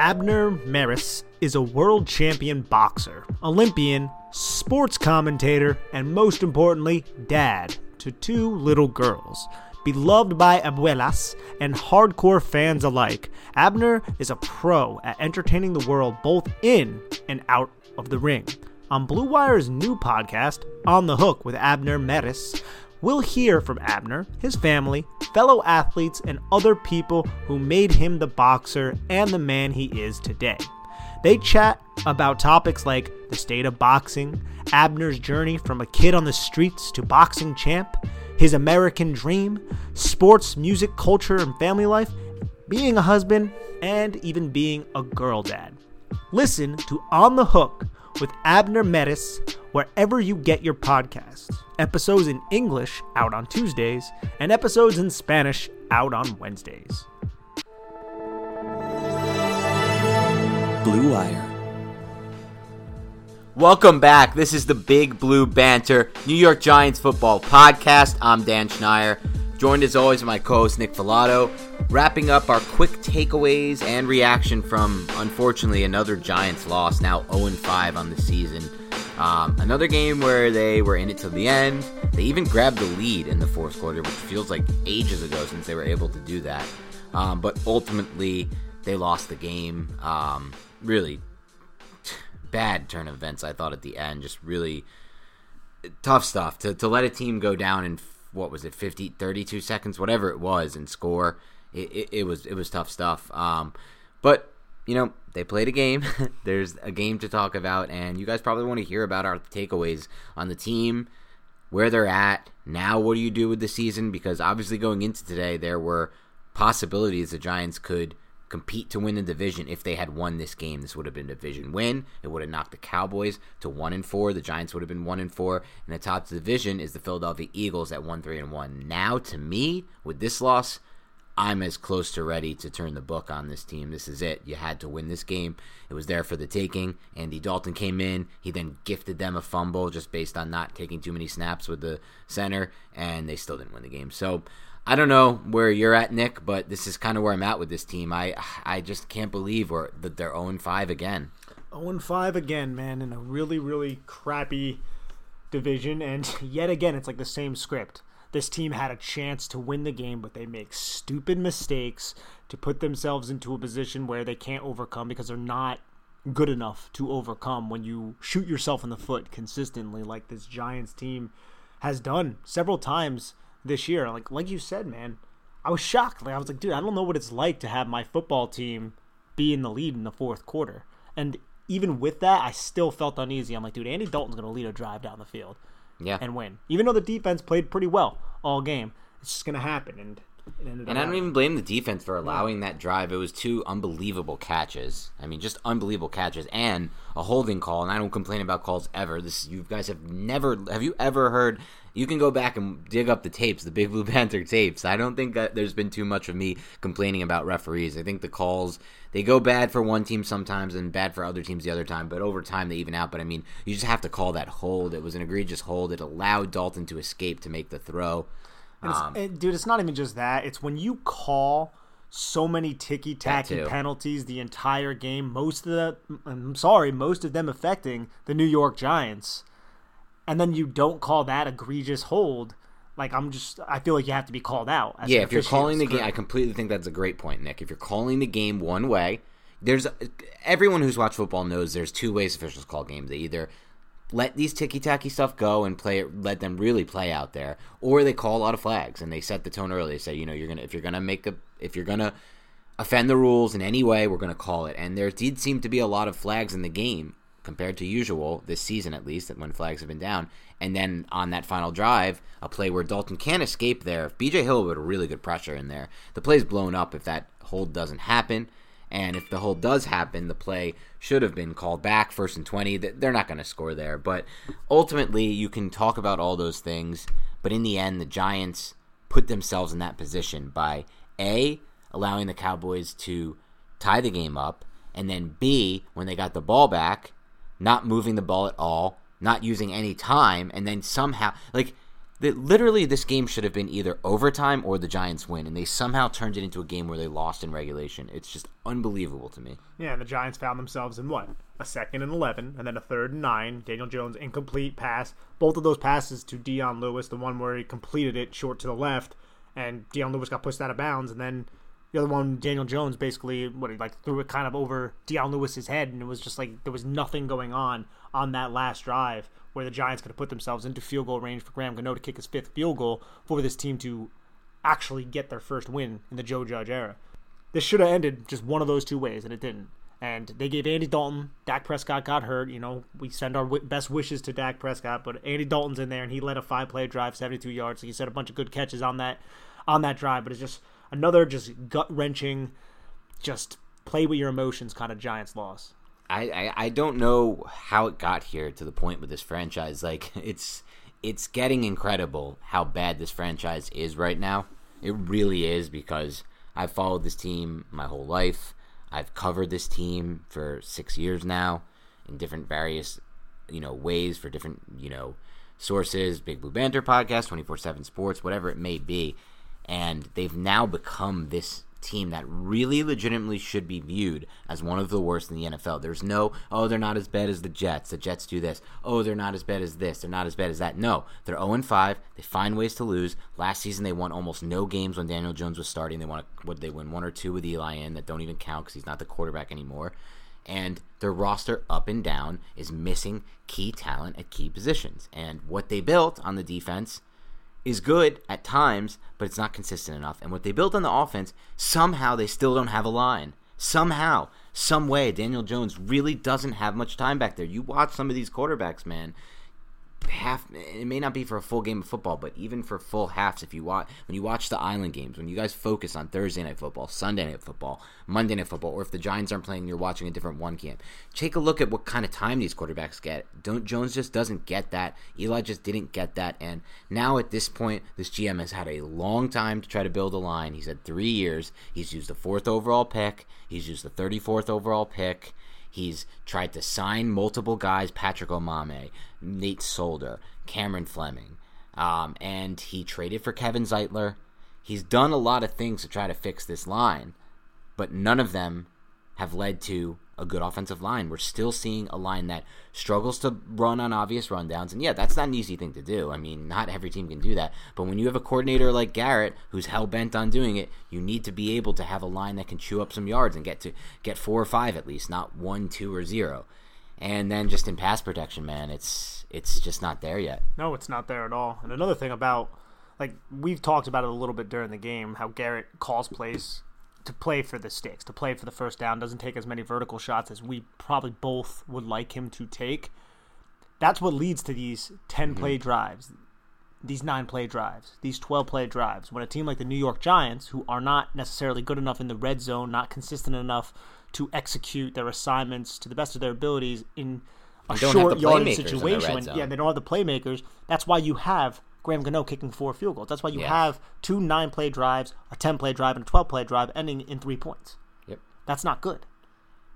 Abner Mares is a world champion boxer, Olympian, sports commentator, and most importantly, dad to two little girls. Beloved by abuelas and hardcore fans alike, Abner is a pro at entertaining the world both in and out of the ring. On Blue Wire's new podcast, On the Hook with Abner Mares, we'll hear from Abner, his family, fellow athletes, and other people who made him the boxer and the man he is today. They chat about topics like the state of boxing, Abner's journey from a kid on the streets to boxing champ, his American dream, sports, music, culture, and family life, being a husband, and even being a girl dad. Listen to On the Hook with Abner Mares wherever you get your podcasts. Episodes in English out on Tuesdays, and episodes in Spanish out on Wednesdays. Blue Wire. Welcome back. This is the Big Blue Banter New York Giants football podcast. I'm Dan Schneier, joined as always by my co-host Nick Falato, wrapping up our quick takeaways and reaction from unfortunately another Giants loss, now 0-5 on the season. Um, another game where they were in it till the end. They even grabbed the lead in the fourth quarter, which feels like ages ago since they were able to do that. Um, but ultimately, they lost the game. Um, really bad turn of events, I thought, at the end. Just really tough stuff. To, to let a team go down in, what was it, 50, 32 seconds, whatever it was, and score, it, it, it was it was tough stuff. Um, but, you know, they played a game. There's a game to talk about, and you guys probably want to hear about our takeaways on the team, where they're at. Now, what do you do with the season? Because obviously, going into today, there were possibilities the Giants could – compete to win the division if they had won this game. This would have been a division win. It would have knocked the Cowboys to one and four. The Giants would have been one and four. And the top of the division is the Philadelphia Eagles at one three and one. Now, to me, with this loss, I'm as close to ready to turn the book on this team. This is it. You had to win this game. It was there for the taking. Andy Dalton came in. He then gifted them a fumble just based on not taking too many snaps with the center, and they still didn't win the game. So I don't know where you're at, Nick, but this is kind of where I'm at with this team. I I just can't believe we're, that they're 0 5 again. 0 5 again, man, in a really, really crappy division. And yet again, it's like the same script. This team had a chance to win the game, but they make stupid mistakes to put themselves into a position where they can't overcome because they're not good enough to overcome when you shoot yourself in the foot consistently, like this Giants team has done several times this year. Like like you said, man, I was shocked. Like I was like, dude, I don't know what it's like to have my football team be in the lead in the fourth quarter. And even with that, I still felt uneasy. I'm like, dude, Andy Dalton's going to lead a drive down the field yeah. and win. Even though the defense played pretty well all game. it's just gonna happen. And and I don't even blame the defense for allowing that drive. It was two unbelievable catches. I mean, just unbelievable catches and a holding call. And I don't complain about calls ever. This you guys have never have you ever heard? You can go back and dig up the tapes, the Big Blue Banter tapes. I don't think that there's been too much of me complaining about referees. I think the calls they go bad for one team sometimes and bad for other teams the other time, but over time they even out. But I mean, you just have to call that hold. It was an egregious hold. It allowed Dalton to escape to make the throw. And it's, Um, it- dude, it's not even just that. It's when you call so many ticky tacky penalties the entire game. Most of the, I'm sorry, most of them affecting the New York Giants, and then you don't call that egregious hold. Like I'm just, I feel like you have to be called out. as Yeah, if you're calling the game, I completely think that's a great point, Nick. If you're calling the game one way, there's everyone who's watched football knows there's two ways officials call games. They either let these ticky tacky stuff go and play it, let them really play out there, or they call a lot of flags and they set the tone early. They say, you know, you're gonna if you're gonna make a if you're gonna offend the rules in any way, we're gonna call it. And there did seem to be a lot of flags in the game compared to usual this season, at least, when flags have been down. And then on that final drive, a play where Dalton can't escape there. If BJ Hill would have really good pressure in there, the play's blown up if that hold doesn't happen. And if the hold does happen, the play should have been called back first and 20. They're not going to score there. But ultimately, you can talk about all those things. But in the end, the Giants put themselves in that position by A, allowing the Cowboys to tie the game up, and then B, when they got the ball back, not moving the ball at all, not using any time, and then somehow, like, literally, this game should have been either overtime or the Giants win, and they somehow turned it into a game where they lost in regulation. It's just unbelievable to me. Yeah, and the Giants found themselves in what? A second and 11, and then a third and 9. Daniel Jones, incomplete pass. Both of those passes to Dion Lewis, the one where he completed it short to the left, and Dion Lewis got pushed out of bounds, and then the other one, Daniel Jones, basically, what, he like threw it kind of over Dion Lewis's head, and it was just like there was nothing going on on that last drive where the Giants could have put themselves into field goal range for Graham Gano to kick his fifth field goal for this team to actually get their first win in the Joe Judge era. This should have ended just one of those two ways, and it didn't. And they gave Andy Dalton. Dak Prescott got hurt. You know, we send our best wishes to Dak Prescott, but Andy Dalton's in there, and he led a five-play drive, 72 yards. Like he said, a bunch of good catches on that on that drive. But it's just another just gut wrenching, just play with your emotions kind of Giants loss. I, I I don't know how it got here to the point with this franchise. Like it's it's getting incredible how bad this franchise is right now. It really is because I've followed this team my whole life. I've covered this team for six years now in different various you know ways for different you know sources. Big Blue Banter podcast, twenty four seven Sports, whatever it may be, and they've now become this team that really legitimately should be viewed as one of the worst in the NFL. There's no, oh, they're not as bad as the Jets. The Jets do this. Oh, they're not as bad as this. They're not as bad as that. No, they're 0 5. They find ways to lose. Last season, they won almost no games when Daniel Jones was starting. They won, what, they win one or two with Eli in that don't even count because he's not the quarterback anymore. And their roster up and down is missing key talent at key positions. And what they built on the defense is good at times, but it's not consistent enough. And what they built on the offense, somehow they still don't have a line. Somehow, some way, Daniel Jones really doesn't have much time back there. You watch some of these quarterbacks, man. Half it may not be for a full game of football, but even for full halves, if you watch when you watch the island games, when you guys focus on Thursday night football, Sunday night football, Monday night football, or if the Giants aren't playing, you're watching a different one camp. Take a look at what kind of time these quarterbacks get. Don't Jones just doesn't get that. Eli just didn't get that, and now at this point, this GM has had a long time to try to build a line. He's had three years. He's used the fourth overall pick. He's used the 34th overall pick. He's tried to sign multiple guys: Patrick Omameh, Nate Solder, Cameron Fleming, um, and he traded for Kevin Zeitler. He's done a lot of things to try to fix this line, but none of them have led to a good offensive line. We're still seeing a line that struggles to run on obvious rundowns. And yeah, that's not an easy thing to do. I mean, not every team can do that. But when you have a coordinator like Garrett who's hell bent on doing it, you need to be able to have a line that can chew up some yards and get to get four or five at least, not one, two, or zero. And then just in pass protection, man, it's it's just not there yet. No, it's not there at all. And another thing about, like, we've talked about it a little bit during the game, how Garrett calls plays to play for the sticks, to play for the first down, doesn't take as many vertical shots as we probably both would like him to take. That's what leads to these 10 play drives. these nine play drives, these 12 play drives, when a team like the New York Giants, who are not necessarily good enough in the red zone, not consistent enough to execute their assignments to the best of their abilities in a short yardage situation, yeah, they don't have the playmakers. That's why you have Graham Gano kicking four field goals. That's why you yes. have two nine play drives, a 10 play drive, and a 12 play drive ending in three points. Yep. That's not good.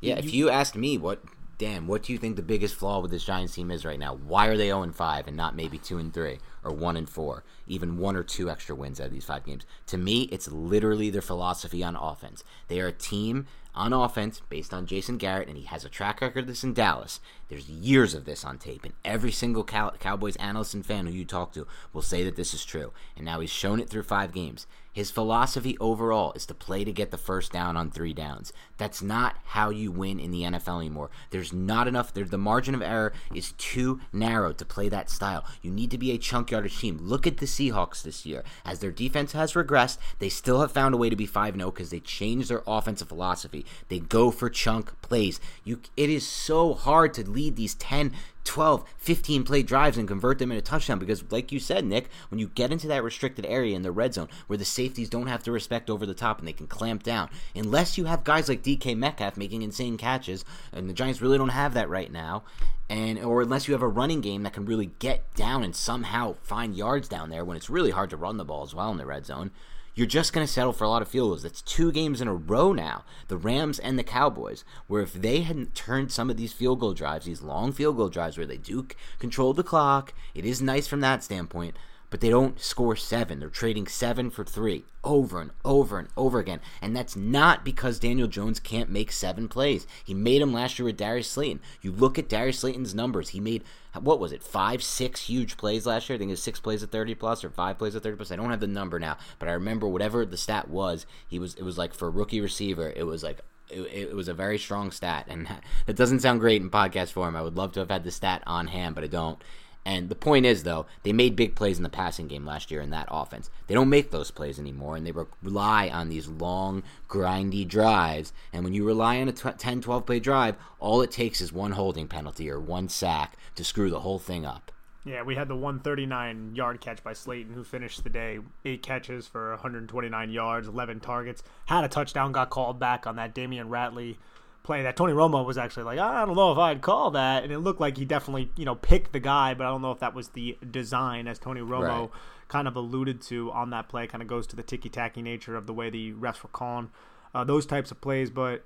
Yeah, you, if you asked me what damn, what do you think the biggest flaw with this Giants team is right now? Why are they 0 5 and not maybe 2 and 3 or 1 and 4, even one or two extra wins out of these five games? To me, it's literally their philosophy on offense. They are a team on offense based on Jason Garrett, and he has a track record of this in Dallas. There's years of this on tape, and every single Cow- Cowboys analyst and fan who you talk to will say that this is true. And now he's shown it through five games. His philosophy overall is to play to get the first down on three downs. That's not how you win in the NFL anymore. There's not enough. There, the margin of error is too narrow to play that style. You need to be a chunk yardage team. Look at the Seahawks this year. As their defense has regressed, they still have found a way to be 5 0 because they changed their offensive philosophy. They go for chunk plays. You, it is so hard to lead these 10, 12, 15 play drives and convert them into touchdown because, like you said, Nick, when you get into that restricted area in the red zone where the safeties don't have to respect over the top and they can clamp down, unless you have guys like DK Metcalf making insane catches, and the Giants really don't have that right now, and or unless you have a running game that can really get down and somehow find yards down there when it's really hard to run the ball as well in the red zone you're just going to settle for a lot of field goals. That's two games in a row now, the Rams and the Cowboys, where if they hadn't turned some of these field goal drives, these long field goal drives where they do control the clock, it is nice from that standpoint but they don't score seven. They're trading seven for three over and over and over again. And that's not because Daniel Jones can't make seven plays. He made them last year with Darius Slayton. You look at Darius Slayton's numbers. He made, what was it, five, six huge plays last year? I think it was six plays at 30 plus or five plays at 30 plus. I don't have the number now, but I remember whatever the stat was, he was, it was like for rookie receiver, it was like it, it, was a very strong stat, and that doesn't sound great in podcast form. I would love to have had the stat on hand, but I don't. And the point is, though, they made big plays in the passing game last year in that offense. They don't make those plays anymore, and they rely on these long, grindy drives. And when you rely on a 10, 12 play drive, all it takes is one holding penalty or one sack to screw the whole thing up. Yeah, we had the 139 yard catch by Slayton, who finished the day eight catches for 129 yards, 11 targets, had a touchdown, got called back on that Damion Ratley play that Tony Romo was actually like, I don't know if I'd call that, and it looked like he definitely you know picked the guy, but I don't know if that was the design as Tony Romo right. kind of alluded to on that play. Kind of goes to the ticky tacky nature of the way the refs were calling uh, those types of plays, but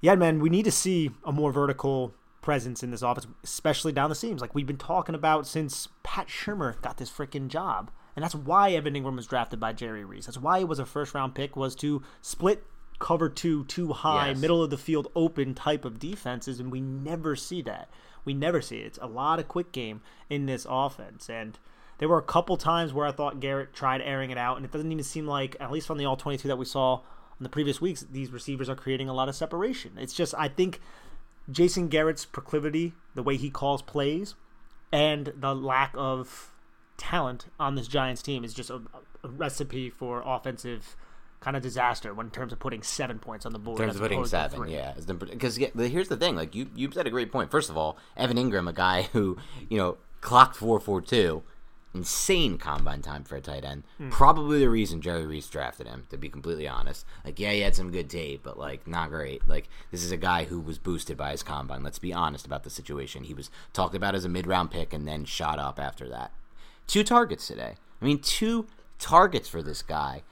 yeah, man, we need to see a more vertical presence in this office, especially down the seams, like we've been talking about since Pat Shurmur got this freaking job. And that's why Evan Engram was drafted by Jerry Reese. That's why it was a first round pick was to split cover two too high, yes. middle of the field open type of defenses, and we never see that. We never see it. It's a lot of quick game in this offense, and there were a couple times where I thought Garrett tried airing it out, and it doesn't even seem like, at least from the all twenty two that we saw in the previous weeks, these receivers are creating a lot of separation. It's just I think Jason Garrett's proclivity, the way he calls plays, and the lack of talent on this Giants team is just a, a recipe for offensive kind of disaster when in terms of putting seven points on the board. In terms of putting seven, yeah. Because yeah, here's the thing: like you, you said a great point. First of all, Evan Engram, a guy who you know clocked four four two, insane combine time for a tight end. Hmm. Probably the reason Jerry Reese drafted him. To be completely honest, like yeah, he had some good tape, but like not great. Like this is a guy who was boosted by his combine. Let's be honest about the situation. He was talked about as a mid round pick and then shot up after that. Two targets today. I mean, two targets for this guy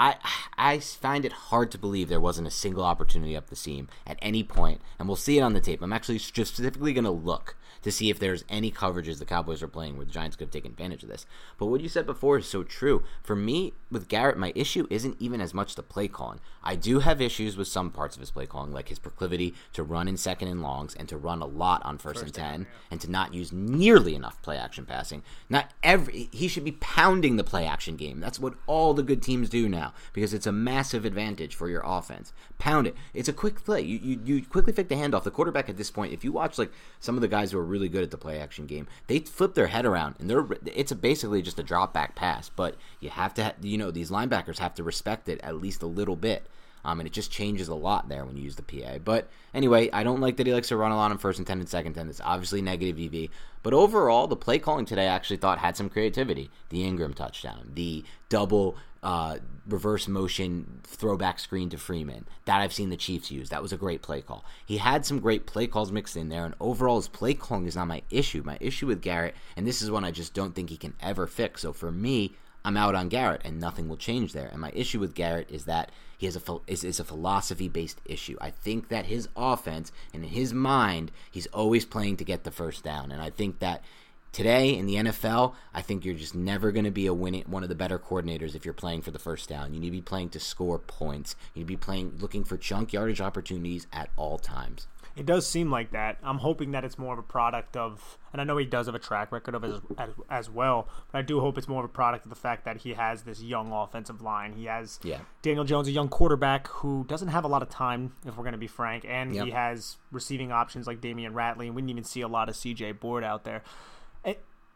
I I find it hard to believe there wasn't a single opportunity up the seam at any point, and we'll see it on the tape. I'm actually specifically going to look to see if there's any coverages the Cowboys are playing where the Giants could have taken advantage of this. But what you said before is so true. For me, with Garrett, my issue isn't even as much the play calling. I do have issues with some parts of his play calling, like his proclivity to run in second and longs and to run a lot on first, first and ten, yeah. and to not use nearly enough play action passing. Not every he should be pounding the play action game. That's what all the good teams do now because it's a massive advantage for your offense. Pound it. It's a quick play. You you, you quickly fake the handoff. The quarterback at this point, if you watch like some of the guys who are really good at the play action game. They flip their head around and they're it's basically just a drop back pass, but you have to you know these linebackers have to respect it at least a little bit. Um, and it just changes a lot there when you use the PA. But anyway, I don't like that he likes to run a lot on first and 10 and second 10. It's obviously negative EV. But overall, the play calling today I actually thought had some creativity. The Engram touchdown, the double uh, reverse motion throwback screen to Freeman that I've seen the Chiefs use. That was a great play call. He had some great play calls mixed in there, and overall, his play calling is not my issue. My issue with Garrett, and this is one I just don't think he can ever fix. So for me, I'm out on Garrett, and nothing will change there. And my issue with Garrett is that he has a is, is a philosophy based issue. I think that his offense and in his mind, he's always playing to get the first down, and I think that today in the NFL, I think you're just never going to be a winning one of the better coordinators if you're playing for the first down. You need to be playing to score points. You need to be playing looking for chunk yardage opportunities at all times. It does seem like that. I'm hoping that it's more of a product of, and I know he does have a track record of it as, as, as, well, but I do hope it's more of a product of the fact that he has this young offensive line. He has yeah. Daniel Jones, a young quarterback who doesn't have a lot of time, if we're going to be frank, and Yep. he has receiving options like Damion Ratley, and we didn't even see a lot of CJ Board out there.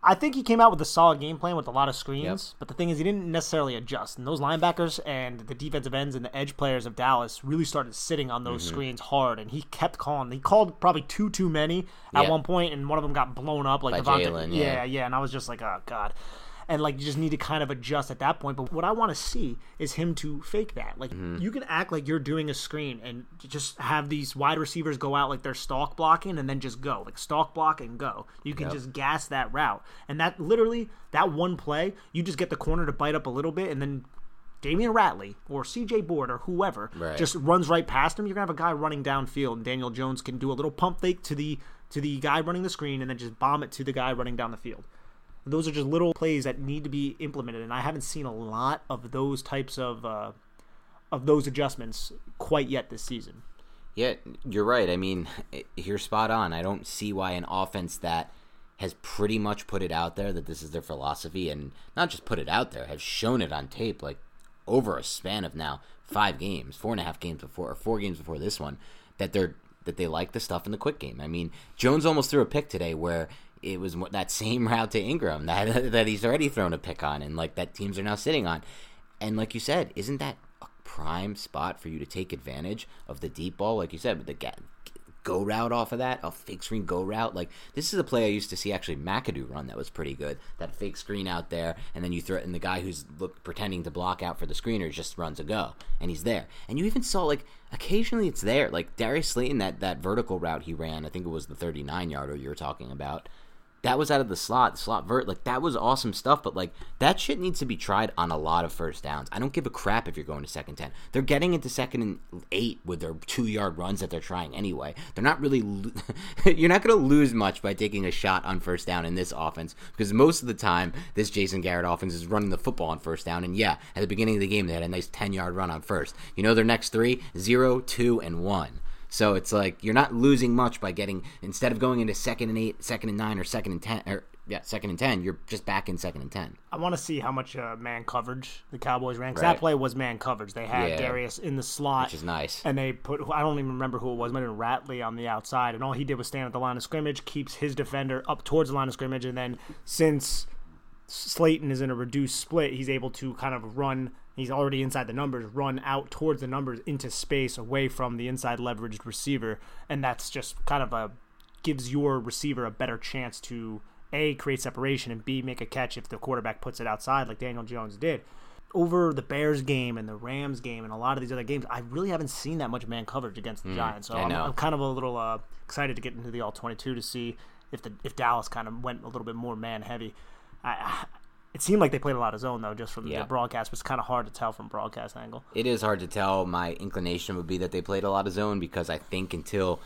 I think he came out with a solid game plan with a lot of screens, but the thing is, he didn't necessarily adjust. And those linebackers and the defensive ends and the edge players of Dallas really started sitting on Mm-hmm. those screens hard, and he kept calling. He called probably two too many at Yeah. one point, and one of them got blown up like By Devontae- Jalen, yeah, yeah. yeah, and I was just like, oh god. And like you just need to kind of adjust at that point. But what I want to see is him to fake that. Like Mm-hmm. you can act like you're doing a screen and just have these wide receivers go out like they're stalk blocking and then just go like stalk block and go. You can Yep. just gas that route. And that literally that one play, you just get the corner to bite up a little bit and then Damion Ratley or CJ Board or whoever Right. just runs right past him. You're gonna have a guy running downfield, and Daniel Jones can do a little pump fake to the to the guy running the screen, and then just bomb it to the guy running down the field. Those are just little plays that need to be implemented, and I haven't seen a lot of those types of uh, of those adjustments quite yet this season. Yeah, you're right. I mean, you're spot on. I don't see why an offense that has pretty much put it out there that this is their philosophy and not just put it out there, have shown it on tape like over a span of now five games, four and a half games before, or four games before this one, that they're that they like the stuff in the quick game. I mean, Jones almost threw a pick today where it was that same route to Engram that that he's already thrown a pick on, and like that teams are now sitting on. And like you said, isn't that a prime spot for you to take advantage of the deep ball? Like you said, with the go route off of that, a fake screen go route. Like this is a play I used to see actually McAdoo run that was pretty good. That fake screen out there, and then you throw it, and the guy who's look, pretending to block out for the screener just runs a go, and he's there. And you even saw like occasionally it's there. Like Darius Slayton, that that vertical route he ran, I think it was the 39 yarder you were talking about that was out of the slot, the slot vert. Like that was awesome stuff, but like that shit needs to be tried on a lot of first downs. I don't give a crap if you're going to second ten. They're getting into second and eight with their two yard runs that they're trying anyway. They're not really. Lo- you're not going to lose much by taking a shot on first down in this offense because most of the time this Jason Garrett offense is running the football on first down. And yeah, at the beginning of the game they had a nice ten yard run on first. You know their next three zero, two, and one. So it's like you're not losing much by getting instead of going into second and eight, second and nine, or second and ten, or yeah, second and ten. You're just back in second and ten. I want to see how much uh, man coverage the Cowboys ran. 'cause Right. That play was man coverage. They had Yeah. Darius in the slot, Which is nice. and they put I don't even remember who it was, been Ratley on the outside, and all he did was stand at the line of scrimmage, keeps his defender up towards the line of scrimmage, and then since Slayton is in a reduced split, he's able to kind of run. He's already inside the numbers, run out towards the numbers into space away from the inside leveraged receiver, and that's just kind of a gives your receiver a better chance to a create separation and b make a catch if the quarterback puts it outside like Daniel Jones did. Over the Bears game and the Rams game and a lot of these other games, I really haven't seen that much man coverage against the Giants. So I'm. I'm kind of a little uh, excited to get into the all 22 to see if the if Dallas kind of went a little bit more man heavy. I, it seemed like they played a lot of zone though, just from Yeah. the broadcast. But it's kind of hard to tell from broadcast angle. It is hard to tell. My inclination would be that they played a lot of zone because I think until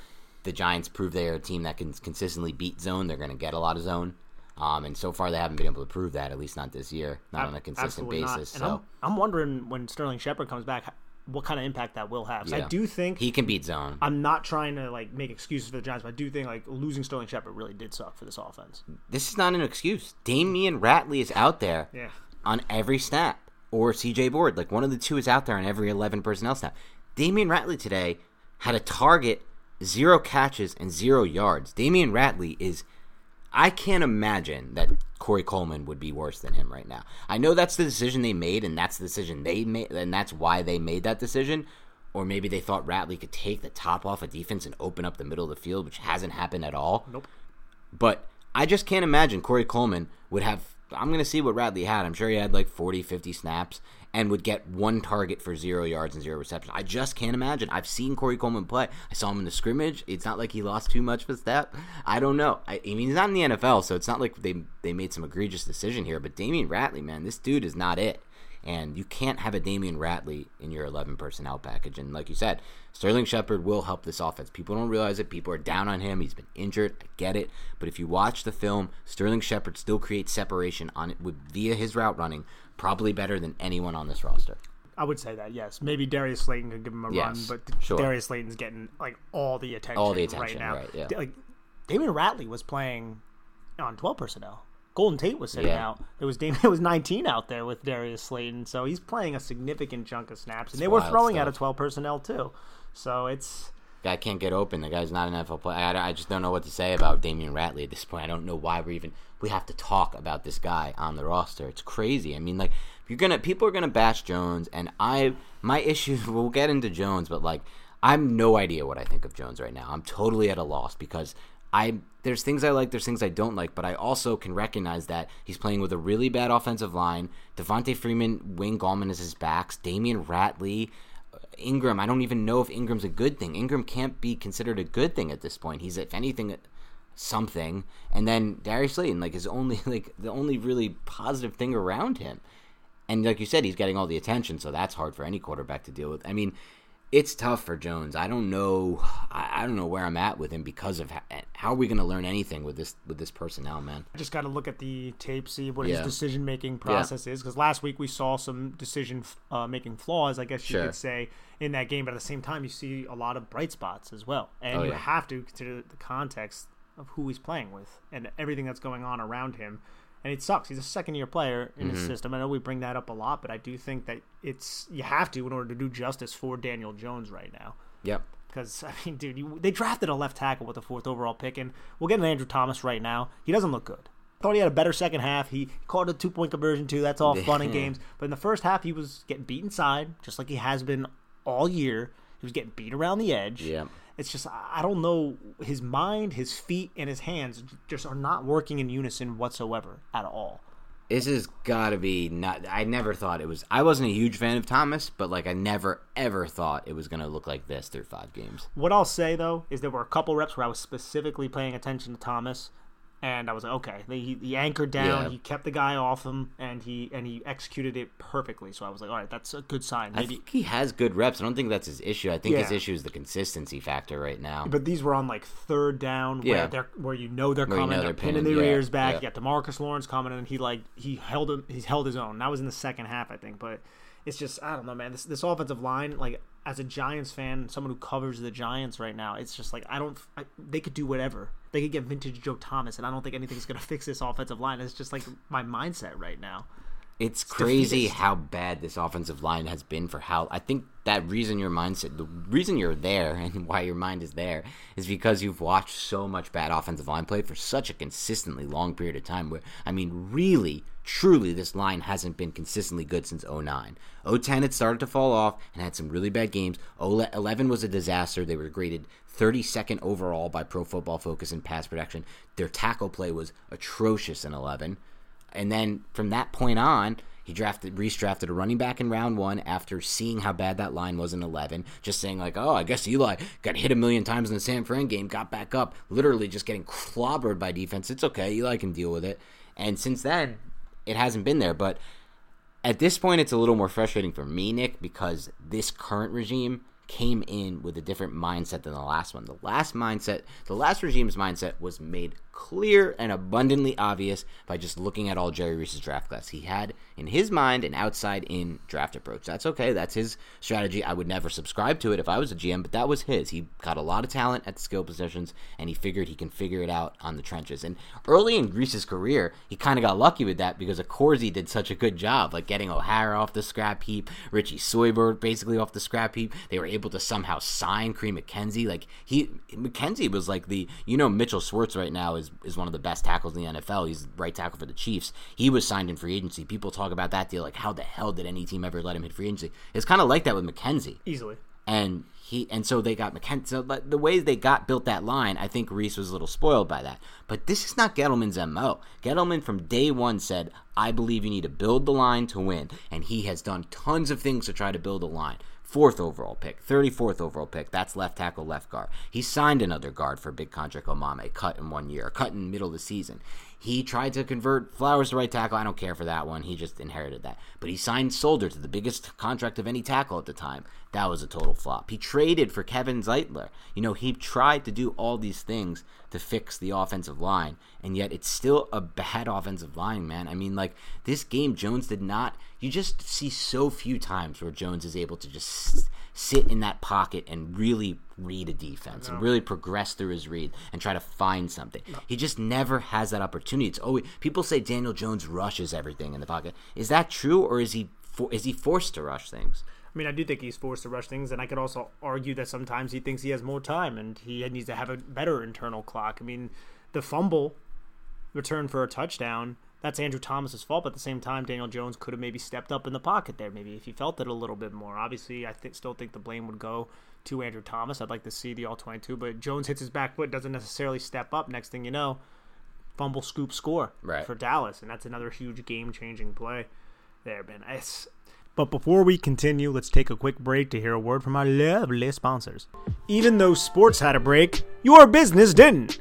the Giants prove they are a team that can consistently beat zone, they're going to get a lot of zone. Um, and so far, they haven't been able to prove that, at least not this year, not on a consistent basis. So I'm, I'm wondering when Sterling Shepard comes back, what kind of impact that will have. I Yeah. do think he can beat zone. I'm not trying to like make excuses for the Giants, but I do think like losing Sterling Shepard really did suck for this offense. This is not an excuse. Damion Ratley is out there Yeah. on every snap, or CJ Board. Like one of the two is out there on every 11 personnel snap. Damion Ratley today had a target, zero catches, and zero yards. Damion Ratley is. I can't imagine that Corey Coleman would be worse than him right now. I know that's the decision they made, and that's the decision they made, and that's why they made that decision. or maybe they thought Ratley could take the top off a of defense and open up the middle of the field, which hasn't happened at all. Nope. But I just can't imagine Corey Coleman would have. I'm going to see what Ratley had. I'm sure he had like 40, 50 snaps and would get one target for zero yards and zero reception. I just can't imagine. I've seen Corey Coleman play. I saw him in the scrimmage. It's not like he lost too much with step. I don't know. I, I, mean, he's not in the NFL, so it's not like they they made some egregious decision here. But Damion Ratley, man, this dude is not it. And you can't have a Damion Ratley in your 11 personnel package. And like you said, Sterling Shepard will help this offense. People don't realize it. People are down on him. He's been injured. I get it. But if you watch the film, Sterling Shepard still creates separation on it with, via his route running, probably better than anyone on this roster. I would say that yes. Maybe Darius Slayton could give him a yes, run, but sure. Darius Slayton's getting like all the attention, all the attention right now. Right, yeah. Like Damion Ratley was playing on 12 personnel. Golden Tate was sitting yeah. out. It was Damion, it was 19 out there with Darius Slayton, so he's playing a significant chunk of snaps, and it's they were throwing stuff. out of 12 personnel too. So it's guy can't get open. The guy's not an NFL player. I, I, just don't know what to say about Damion Ratley at this point. I don't know why we're even we have to talk about this guy on the roster. It's crazy. I mean, like you're gonna people are gonna bash Jones, and I my issues. We'll get into Jones, but like I'm no idea what I think of Jones right now. I'm totally at a loss because I there's things I like, there's things I don't like, but I also can recognize that he's playing with a really bad offensive line. Devonta Freeman, Wayne Gallman is his backs. Damion Ratley, Engram. I don't even know if Engram's a good thing. Ingram can't be considered a good thing at this point. He's if anything something. And then Darius Slayton, like, is only like the only really positive thing around him. And like you said, he's getting all the attention, so that's hard for any quarterback to deal with. I mean, it's tough for Jones. I don't know. I, don't know where I'm at with him because of how, how are we going to learn anything with this with this personnel, man. I just got to look at the tape, see what yeah. his decision making process yeah. is. Because last week we saw some decision uh, making flaws, I guess you sure. could say, in that game. But at the same time, you see a lot of bright spots as well, and oh, you have to consider the context of who he's playing with and everything that's going on around him and it sucks. He's a second year player in mm-hmm. the system. I know we bring that up a lot, but I do think that it's you have to in order to do justice for Daniel Jones right now. Yep. Because I mean, dude, you, they drafted a left tackle with the fourth overall pick, and we'll get an Andrew Thomas right now. He doesn't look good. Thought he had a better second half. He caught a two point conversion too. That's all fun and games. But in the first half, he was getting beat inside, just like he has been all year. He was getting beat around the edge. Yeah. It's just I don't know his mind, his feet, and his hands just are not working in unison whatsoever at all. This has got to be not. I never thought it was. I wasn't a huge fan of Thomas, but like I never ever thought it was going to look like this through five games. What I'll say though is there were a couple reps where I was specifically paying attention to Thomas and I was like, okay. He, he anchored down. Yeah. He kept the guy off him, and he and he executed it perfectly. So I was like, all right, that's a good sign. Maybe. I think he has good reps. I don't think that's his issue. I think yeah. his issue is the consistency factor right now. But these were on like third down, where yeah. they're where you know they're where coming. You know they're, they're pinning, their ears back. You got Demarcus Lawrence coming, and he like he held him. He's held his own. That was in the second half, I think, but it's just I don't know, man. This this offensive line, like as a Giants fan, someone who covers the Giants right now, it's just like I don't. I, they could do whatever. They could get vintage Joe Thomas, and I don't think anything's gonna fix this offensive line. It's just like my mindset right now. It's, crazy how bad this offensive line has been for how I think that reason your mindset the reason you're there and why your mind is there is because you've watched so much bad offensive line play for such a consistently long period of time where I mean really truly this line hasn't been consistently good since 09. 010 it started to fall off and had some really bad games. 11 was a disaster. They were graded 32nd overall by Pro Football Focus in pass protection. Their tackle play was atrocious in 11. And then from that point on, he drafted, Reese drafted a running back in round one after seeing how bad that line was in 11. Just saying, like, oh, I guess Eli got hit a million times in the San Fran game, got back up, literally just getting clobbered by defense. It's okay. Eli can deal with it. And since then, it hasn't been there. But at this point, it's a little more frustrating for me, Nick, because this current regime came in with a different mindset than the last one. The last mindset, the last regime's mindset was made clear and abundantly obvious by just looking at all Jerry Reese's draft class. He had in his mind an outside in draft approach. That's okay. That's his strategy. I would never subscribe to it if I was a GM, but that was his. He got a lot of talent at the skill positions and he figured he can figure it out on the trenches. And early in Reese's career, he kind of got lucky with that because Accorsi did such a good job, like getting O'Hara off the scrap heap, Richie Seubert basically off the scrap heap. They were able to somehow sign Kareem McKenzie. Like he McKenzie was like the you know Mitchell Schwartz right now is is one of the best tackles in the NFL. He's right tackle for the Chiefs. He was signed in free agency. People talk about that deal like how the hell did any team ever let him hit free agency? It's kind of like that with McKenzie. Easily. and he and so they got McKenzie. So the ways they got built that line, I think Reese was a little spoiled by that. But this is not Gettleman's mo. Gettleman from day one said, "I believe you need to build the line to win," and he has done tons of things to try to build a line fourth overall pick, 34th overall pick. That's left tackle, left guard. He signed another guard for big contract Omameh, cut in one year, cut in middle of the season. He tried to convert Flowers to right tackle. I don't care for that one. He just inherited that. But he signed Solder to the biggest contract of any tackle at the time. That was a total flop. He traded for Kevin Zeitler. You know, he tried to do all these things to fix the offensive line, and yet it's still a bad offensive line, man. I mean, like this game, Jones did not. You just see so few times where Jones is able to just sit in that pocket and really read a defense and really progress through his read and try to find something. He just never has that opportunity. It's always people say Daniel Jones rushes everything in the pocket. Is that true, or is he for, is he forced to rush things? I mean, I do think he's forced to rush things, and I could also argue that sometimes he thinks he has more time and he needs to have a better internal clock. I mean, the fumble return for a touchdown, that's Andrew Thomas's fault, but at the same time, Daniel Jones could have maybe stepped up in the pocket there, maybe if he felt it a little bit more. Obviously, I think, still think the blame would go to Andrew Thomas. I'd like to see the all 22, but Jones hits his back foot, doesn't necessarily step up. Next thing you know, fumble, scoop, score right. for Dallas, and that's another huge game changing play there, Ben. It's, but before we continue, let's take a quick break to hear a word from our lovely sponsors. Even though sports had a break, your business didn't.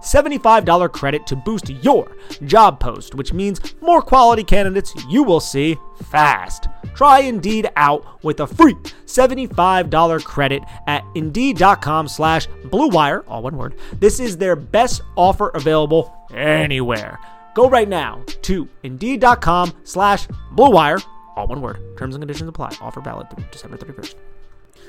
$75 credit to boost your job post, which means more quality candidates you will see fast. Try Indeed out with a free $75 credit at Indeed.com slash BlueWire, all one word. This is their best offer available anywhere. Go right now to Indeed.com slash BlueWire, all one word. Terms and conditions apply. Offer valid through December 31st.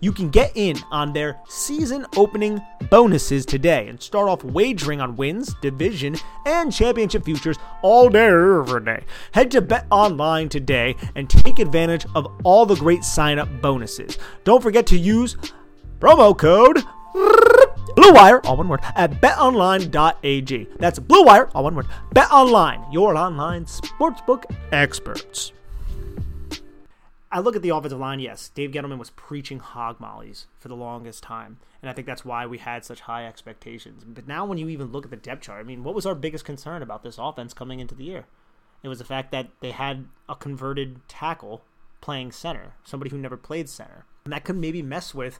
You can get in on their season opening bonuses today and start off wagering on wins, division, and championship futures all day, every day. Head to Bet Online today and take advantage of all the great sign up bonuses. Don't forget to use promo code Blue Wire, all one word, at betonline.ag. That's Blue Wire, all one word. Bet Online, your online sportsbook experts. I look at the offensive line. Yes, Dave Gettleman was preaching hog mollies for the longest time, and I think that's why we had such high expectations. But now, when you even look at the depth chart, I mean, what was our biggest concern about this offense coming into the year? It was the fact that they had a converted tackle playing center, somebody who never played center, and that could maybe mess with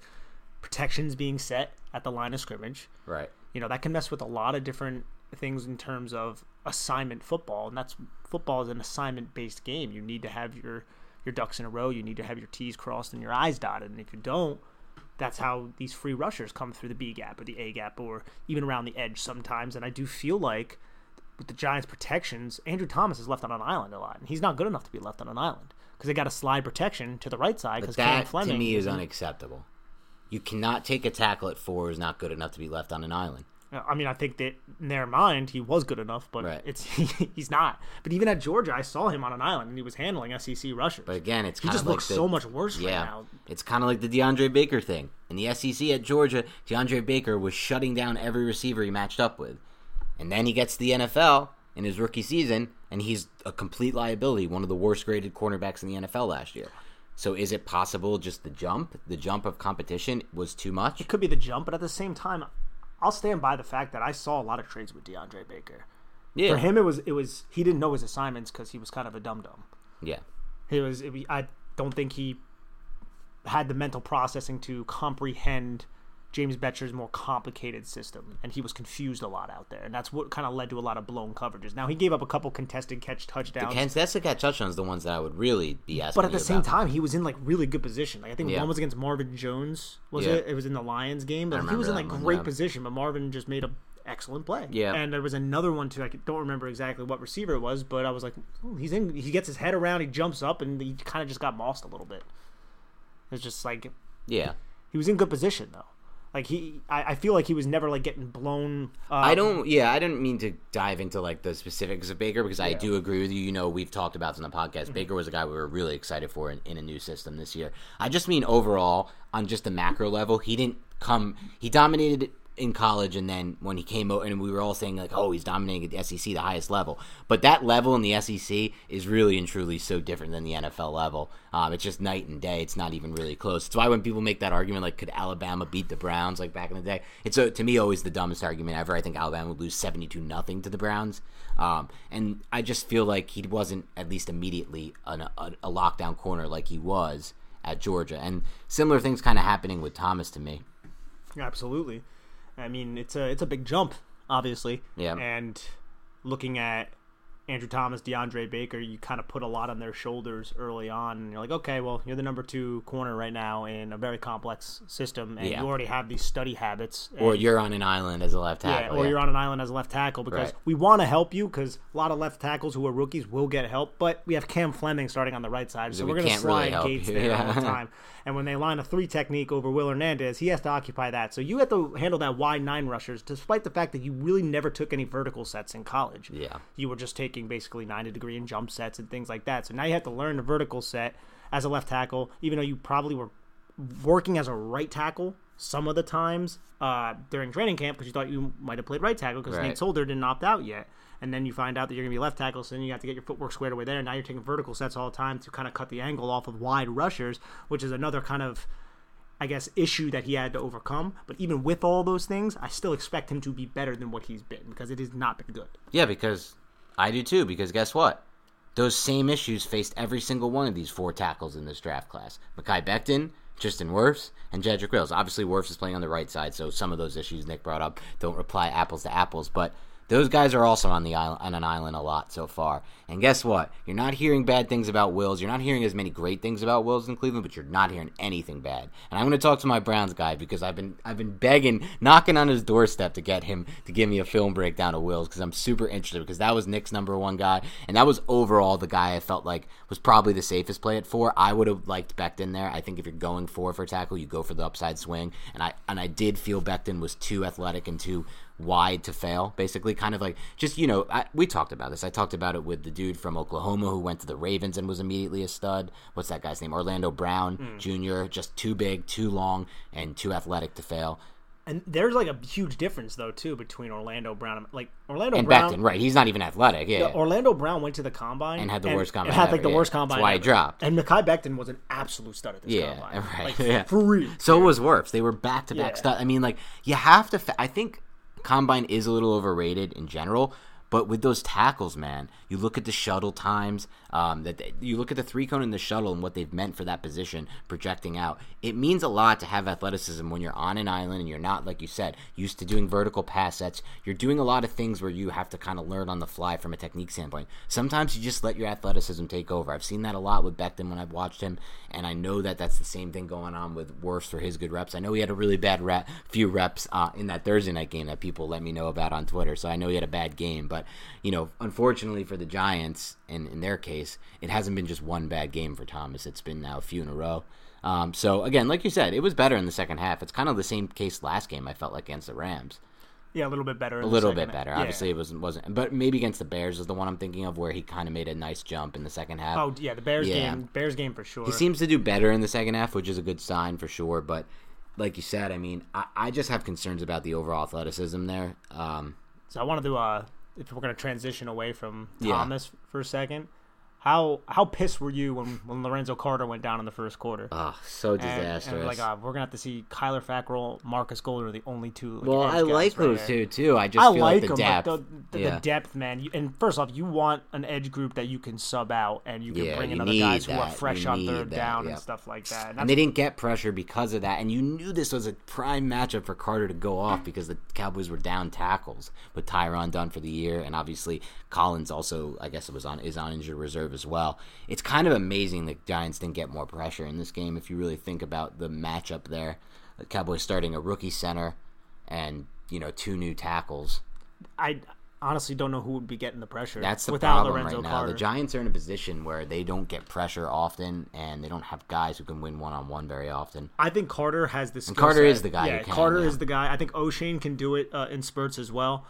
protections being set at the line of scrimmage. Right. You know, that can mess with a lot of different things in terms of assignment football, and that's football is an assignment based game. You need to have your your ducks in a row. You need to have your T's crossed and your I's dotted. And if you don't, that's how these free rushers come through the B gap or the A gap or even around the edge sometimes. And I do feel like with the Giants' protections, Andrew Thomas is left on an island a lot, and he's not good enough to be left on an island because they got a slide protection to the right side. Because that Fleming, to me is unacceptable. You cannot take a tackle at four is not good enough to be left on an island. I mean, I think that in their mind he was good enough, but right. it's he, he's not. But even at Georgia, I saw him on an island and he was handling SEC rushers. But again, it's he just like looks the, so much worse yeah, right now. It's kind of like the DeAndre Baker thing in the SEC at Georgia. DeAndre Baker was shutting down every receiver he matched up with, and then he gets the NFL in his rookie season, and he's a complete liability, one of the worst graded cornerbacks in the NFL last year. So is it possible just the jump, the jump of competition was too much? It could be the jump, but at the same time, I'll stand by the fact that I saw a lot of trades with DeAndre Baker. Yeah. For him, it was it was he didn't know his assignments because he was kind of a dum dum. Yeah. He was. It, I don't think he had the mental processing to comprehend James Bettcher's more complicated system, and he was confused a lot out there, and that's what kind of led to a lot of blown coverages. Now he gave up a couple contested catch touchdowns, the catch touchdowns, the ones that I would really be asking. but at the same about. time, he was in like really good position. Like I think Yeah. one was against Marvin Jones. Was Yeah. it? It was in the Lions game, but he was in like one, great yeah. position. But Marvin just made a excellent play. Yeah. and there was another one too. I don't remember exactly what receiver it was, but I was like, oh, he's in. He gets his head around, he jumps up, and he kind of just got mossed a little bit. It's just like yeah. he was in good position though. Like he, I, I feel like he was never like getting blown. Uh, I don't. Yeah, I didn't mean to dive into like the specifics of Baker because I do agree with you. You know, we've talked about this on the podcast. Mm-hmm. Baker was a guy we were really excited for in, in a new system this year. I just mean overall on just the macro level, he didn't come. He dominated in college, and then when he came out, and we were all saying like, "Oh, he's dominating at the SEC, the highest level." But that level in the SEC is really and truly so different than the NFL level. Um, it's just night and day. It's not even really close. It's why when people make that argument, like, could Alabama beat the Browns like back in the day? It's uh to me always the dumbest argument ever. I think Alabama would lose seventy-two nothing to the Browns, um, and I just feel like he wasn't at least immediately an, a, a lockdown corner like he was at Georgia. And similar things kind of happening with Thomas to me. Absolutely. I mean, it's a it's a big jump, obviously. Yeah. And looking at Andrew Thomas, DeAndre Baker, you kind of put a lot on their shoulders early on, and you're like, okay, well, you're the number two corner right now in a very complex system, and Yeah. you already have these study habits. Or you're on an island as a left tackle. yeah, or you're on an island as a left tackle because Right. we want to help you because a lot of left tackles who are rookies will get help, but we have Cam Fleming starting on the right side, so we we're going to can't really slide Gates there all the time. And when they line a three technique over Will Hernandez, he has to occupy that. So you have to handle that wide nine rushers, despite the fact that you really never took any vertical sets in college. Yeah. You were just taking basically 90 degree and jump sets and things like that. So now you have to learn the vertical set as a left tackle, even though you probably were working as a right tackle some of the times uh, during training camp because you thought you might have played right tackle because Right. Nate Solder didn't opt out yet. And then you find out that you're going to be left tackle, so then you have to get your footwork squared away there. Now you're taking vertical sets all the time to kind of cut the angle off of wide rushers, which is another kind of, I guess, issue that he had to overcome. But even with all those things, I still expect him to be better than what he's been because it has not been good. Yeah, because I do too. Because guess what? Those same issues faced every single one of these four tackles in this draft class. Mekhi Becton, Tristan Wirfs, and Jedrick Wills. Obviously, Wirfs is playing on the right side, so some of those issues Nick brought up don't reply apples to apples. But those guys are also on the island, on an island a lot so far. And guess what? You're not hearing bad things about Wills. You're not hearing as many great things about Wills in Cleveland, but you're not hearing anything bad. And I'm going to talk to my Browns guy because I've been I've been begging, knocking on his doorstep to get him to give me a film breakdown of Wills because I'm super interested because that was Nick's number one guy, and that was overall the guy I felt like was probably the safest play at four. I would have liked Becton there. I think if you're going four for tackle, you go for the upside swing, and I and I did feel Becton was too athletic and too wide to fail, basically. Kind of like, just, you know, I, we talked about this. I talked about it with the dude from Oklahoma who went to the Ravens and was immediately a stud. What's that guy's name? Orlando Brown Hmm. Jr., just too big, too long, and too athletic to fail. And there's like a huge difference though too between Orlando Brown and like Orlando And Brown. Becton, right. He's not even athletic. Yeah. Yeah, Orlando Brown went to the combine And had the worst combine had like ever, the yeah. worst That's combine. why he dropped. And Mekhi Becton was an absolute stud at this Yeah, combine. right. Like, yeah. for real. So it was Wirfs. They were back to back Yeah. stuff. I mean, like you have to. Fa- I think combine is a little overrated in general. But with those tackles, man, you look at the shuttle times. Um, that they, you look at the three cone and the shuttle and what they've meant for that position, projecting out. It means a lot to have athleticism when you're on an island and you're not, like you said, used to doing vertical pass sets. You're doing a lot of things where you have to kind of learn on the fly from a technique standpoint. Sometimes you just let your athleticism take over. I've seen that a lot with Becton when I've watched him, and I know that that's the same thing going on with Wirfs for his good reps. I know he had a really bad rep, few reps uh, in that Thursday night game that people let me know about on Twitter. So I know he had a bad game, but you know, unfortunately for the Giants, in in their case, it hasn't been just one bad game for Thomas. It's been now a few in a row. Um, so again, like you said, it was better in the second half. It's kind of the same case last game. I felt like against the Rams, Yeah, a little bit better. a little bit better. Obviously, it wasn't wasn't, but maybe against the Bears is the one I'm thinking of where he kind of made a nice jump in the second half. Oh yeah, the Bears Yeah. game. Bears game for sure. He seems to do better in the second half, which is a good sign for sure. But like you said, I mean, I, I just have concerns about the overall athleticism there. Um, so I wanted to do uh, if we're gonna transition away from Yeah. Thomas for a second, how how pissed were you when, when Lorenzo Carter went down in the first quarter? Oh, so disastrous. And, like, uh, we're gonna have to see Kyler Fackrell, Marcus Golden are the only two. Like, well, I like right those there. two too. I just I feel like like the them, depth. but the, the, yeah. the depth, man. And first off, you want an edge group that you can sub out and you can Yeah, bring in other guys who are fresh You on third that, down yeah. and stuff like that. And and they didn't get pressure because of that. And you knew this was a prime matchup for Carter to go off because the Cowboys were down tackles with Tyron done for the year, and obviously Collins also, I guess it was on is on injured reserve as well. It's kind of amazing the Giants didn't get more pressure in this game. If you really think about the matchup there, the Cowboys starting a rookie center and you know two new tackles. I honestly don't know who would be getting the pressure. That's the without problem Lorenzo right now. Carter. The Giants are in a position where they don't get pressure often, and they don't have guys who can win one on one very often. I think Carter has skill Carter set. is the guy Yeah, who can, Carter yeah. is the guy. I think Oshane can do it uh, in spurts as well.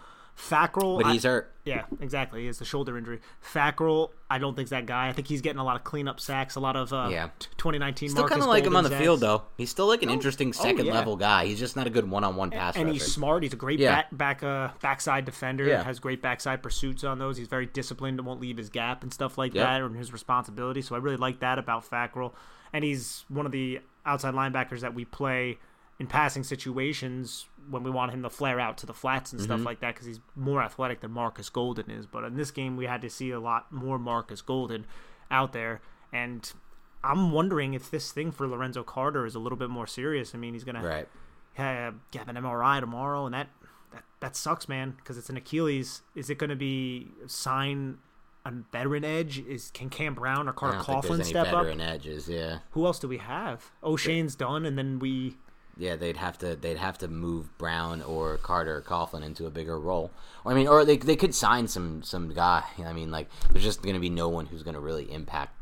Fackrell, But he's hurt. Yeah, exactly. He has the shoulder injury. Fackrell, I don't think's that guy. I think he's getting a lot of cleanup sacks, a lot of uh, Yeah. t- 2019. Still kind of like him on the Golden field, though. He's still like an interesting second yeah. level guy. He's just not a good one on one pass and he's smart. He's a great Yeah. back back uh, backside defender. Yeah. Has great backside pursuits on those. He's very disciplined and won't leave his gap and stuff like Yep. that, and his responsibility. So I really like that about Fackrell. And he's one of the outside linebackers that we play in passing situations when we want him to flare out to the flats and Mm-hmm. stuff like that because he's more athletic than Marcus Golden is. But in this game, we had to see a lot more Marcus Golden out there, and I'm wondering if this thing for Lorenzo Carter is a little bit more serious. I mean, he's gonna right. uh, have an MRI tomorrow, and that that, that sucks, man, because it's an Achilles. Is it going to be sign a veteran edge? Is can Cam Brown or Carter Coughlin step up? veteran edges. Yeah, Who else do we have? Oshane's done, and then we. Yeah. They'd have to they'd have to move Brown or Carter or Coughlin into a bigger role. Or I mean, or they they could sign some some guy. I mean, like there's just going to be no one who's going to really impact.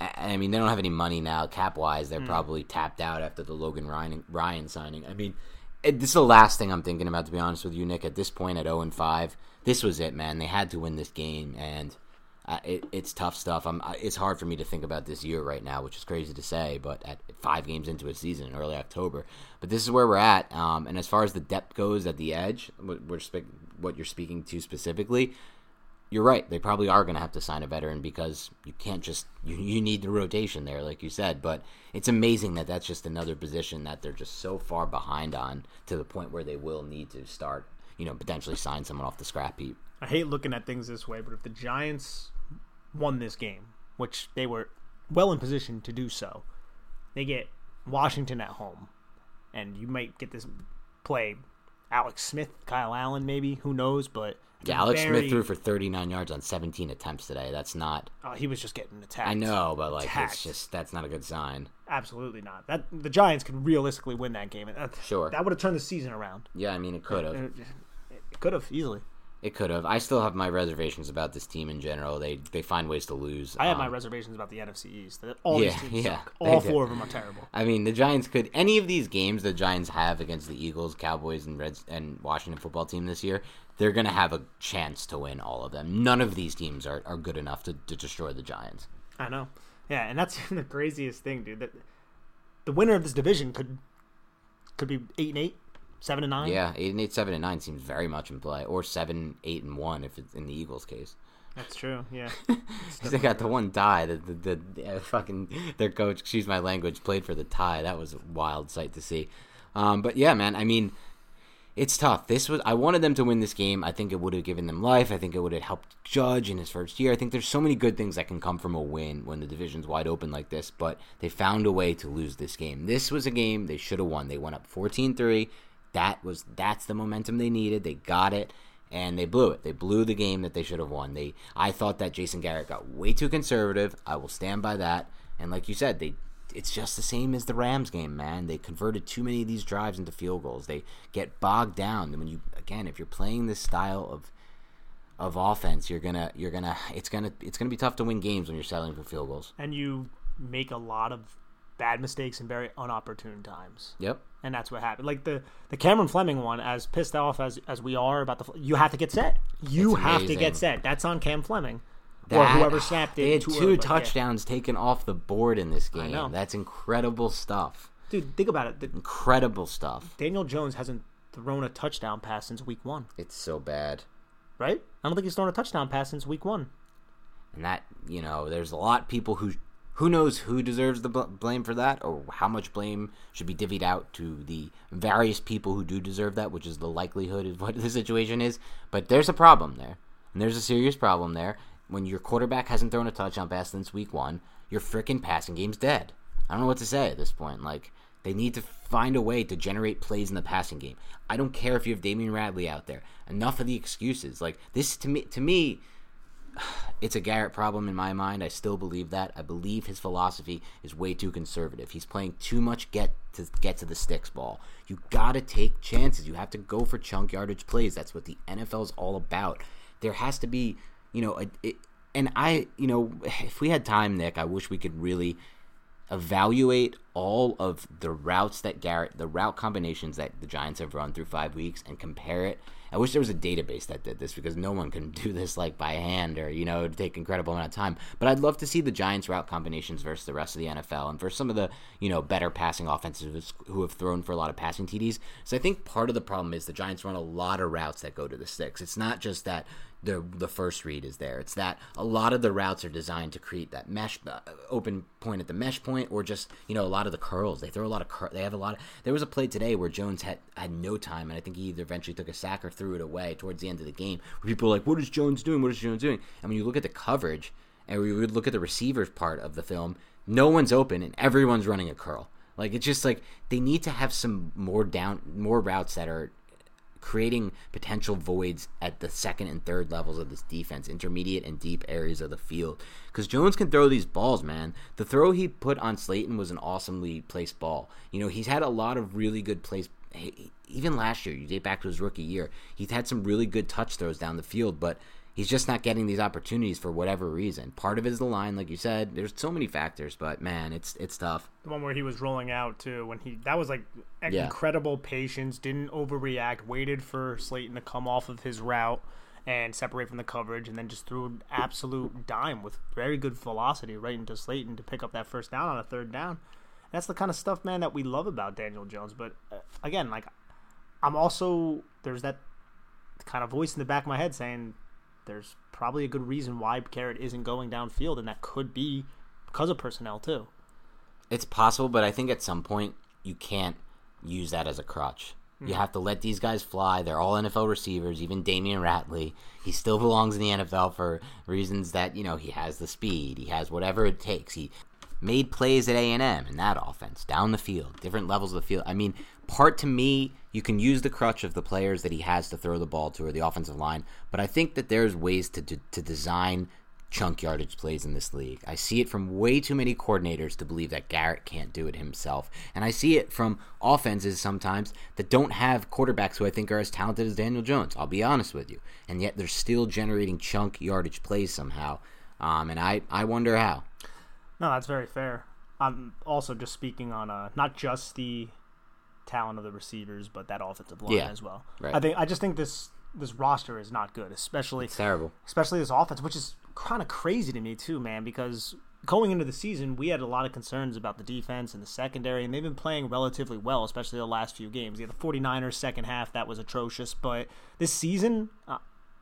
I I mean, they don't have any money now, cap wise. They're hmm. probably tapped out after the Logan Ryan Ryan signing. I mean, it, this is the last thing I'm thinking about, to be honest with you, Nick. At this point, at 0 and 5, this was it, man. They had to win this game, and it, it's tough stuff. I'm, it's hard for me to think about this year right now, which is crazy to say, but at five games into a season in early October. But this is where we're at. Um, and as far as the depth goes at the edge, we're spe- what you're speaking to specifically, you're right. They probably are going to have to sign a veteran because you can't just you, you need the rotation there, like you said. But it's amazing that that's just another position that they're just so far behind on to the point where they will need to start, you know, potentially sign someone off the scrap heap. I hate looking at things this way, but if the Giants won this game, which they were well in position to do so, they get Washington at home, and you might get this play. Alex Smith, Kyle Allen, maybe who knows? But Yeah, Alex very- Smith threw for 39 yards on 17 attempts today. That's not. Uh, he was just getting attacked. I know, but like Attacked. it's just that's not a good sign. Absolutely not. That the Giants could realistically win that game. That, Sure. that would have turned the season around. Yeah, I mean it could have. It, it could have easily. It could have. I still have my reservations about this team in general. They they find ways to lose. I have my Um, reservations about the NFC East. All Yeah, these teams yeah, suck. All do. four of them are terrible. I mean, the Giants could any of these games the Giants have against the Eagles, Cowboys, and Reds and Washington football team this year. They're gonna have a chance to win all of them. None of these teams are, are good enough to, to destroy the Giants. I know. Yeah, and that's the craziest thing, dude. That the winner of this division could could be eight and eight, seven and nine. Yeah, eight and eight, seven and nine seems very much in play, or seven, eight and one if it's in the Eagles' case. that's true. Yeah, they got the one tie. The, the, the, the fucking their coach, excuse my language, played for the tie. That was a wild sight to see. Um, but yeah, man. I mean, it's tough. This was I wanted them to win this game. I think it would have given them life. I think it would have helped Judge in his first year. I think there's so many good things that can come from a win when the division's wide open like this. But they found a way to lose this game. This was a game they should have won. They went up 14-3. That was that's the momentum they needed. They got it and they blew it. They blew the game that they should have won. They I thought that Jason Garrett got way too conservative. I will stand by that. And like you said, they it's just the same as the Rams game, man. They converted too many of these drives into field goals. They get bogged down. And when you again, if you're playing this style of of offense, you're gonna you're gonna it's gonna it's gonna be tough to win games when you're settling for field goals. and you make a lot of bad mistakes in very unopportune times. Yep. and that's what happened. Like the the Cameron Fleming one, as pissed off as as we are about the, you have to get set. You It's have to get set. That's on Cam Fleming or whoever snapped it. They had two her, but yeah. touchdowns taken off the board in this game. That's incredible stuff. Dude, think about it. The- Incredible stuff. Daniel Jones hasn't thrown a touchdown pass since week one. It's so bad. right? I don't think he's thrown a touchdown pass since week one. And that, you know, there's a lot of people who who knows who deserves the bl- blame for that or how much blame should be divvied out to the various people who do deserve that, which is the likelihood of what the situation is. But there's a problem there. And there's a serious problem there. When your quarterback hasn't thrown a touchdown pass since week one, your freaking passing game's dead. I don't know what to say at this point. Like, they need to find a way to generate plays in the passing game. I don't care if you have Damion Ratley out there. Enough of the excuses. Like this to me to me it's a Garrett problem in my mind. I still believe that. I believe his philosophy is way too conservative. He's playing too much get to get to the sticks ball. You got to take chances. You have to go for chunk yardage plays. That's what the NFL is all about. There has to be, you know, a, it, and I, you know, if we had time, Nick, I wish we could really evaluate all of the routes that Garrett, the route combinations that the Giants have run through five weeks, and compare it. I wish there was a database that did this because no one can do this like by hand or you know take incredible amount of time. But I'd love to see the Giants route combinations versus the rest of the NFL and versus some of the you know better passing offenses who have thrown for a lot of passing TDs. So I think part of the problem is the Giants run a lot of routes that go to the sticks. It's not just that the the first read is there. It's that a lot of the routes are designed to create that mesh uh, open point at the mesh point, or just you know a lot of the curls. They throw a lot of cur- they have a lot. Of, there was a play today where Jones had had no time, and I think he either eventually took a sack or threw it away towards the end of the game. Where people are like, "What is Jones doing? What is Jones doing?" And when you look at the coverage and we would look at the receivers part of the film, no one's open and everyone's running a curl. Like it's just like they need to have some more down more routes that are creating potential voids at the second and third levels of this defense, intermediate and deep areas of the field. Because Jones can throw these balls, man. The throw he put on Slayton was an awesomely placed ball. You know, he's had a lot of really good plays. Even last year, you date back to his rookie year, he's had some really good touch throws down the field, but he's just not getting these opportunities for whatever reason. Part of it is the line, like you said. There's so many factors, but man, it's it's tough. The one where he was rolling out too, when he that was like yeah. incredible patience, didn't overreact, waited for Slayton to come off of his route and separate from the coverage, and then just threw an absolute dime with very good velocity right into Slayton to pick up that first down on a third down. That's the kind of stuff, man, that we love about Daniel Jones. But uh, again, like I'm also there's that kind of voice in the back of my head saying there's probably a good reason why Garrett isn't going downfield, and that could be because of personnel too. It's possible, but I think at some point you can't use that as a crutch. You hmm. have to let these guys fly. They're all NFL receivers, even Damion Ratley. He still belongs in the NFL for reasons that, you know, he has the speed, he has whatever it takes. He made plays at A&M in that offense, down the field, different levels of the field. I mean, part to me, you can use the crutch of the players that he has to throw the ball to or the offensive line, but I think that there's ways to, to, to design chunk yardage plays in this league. I see it from way too many coordinators to believe that Garrett can't do it himself. And I see it from offenses sometimes that don't have quarterbacks who I think are as talented as Daniel Jones. I'll be honest with you. And yet they're still generating chunk yardage plays somehow. Um, and I, I wonder how. No, that's very fair. I'm also just speaking on uh, not just the talent of the receivers, but that offensive line yeah, as well. Right. I think I just think this this roster is not good, especially it's terrible. Especially this offense, which is kind of crazy to me too, man. Because going into the season, we had a lot of concerns about the defense and the secondary, and they've been playing relatively well, especially the last few games. Yeah, the 49ers second half that was atrocious, but this season, uh,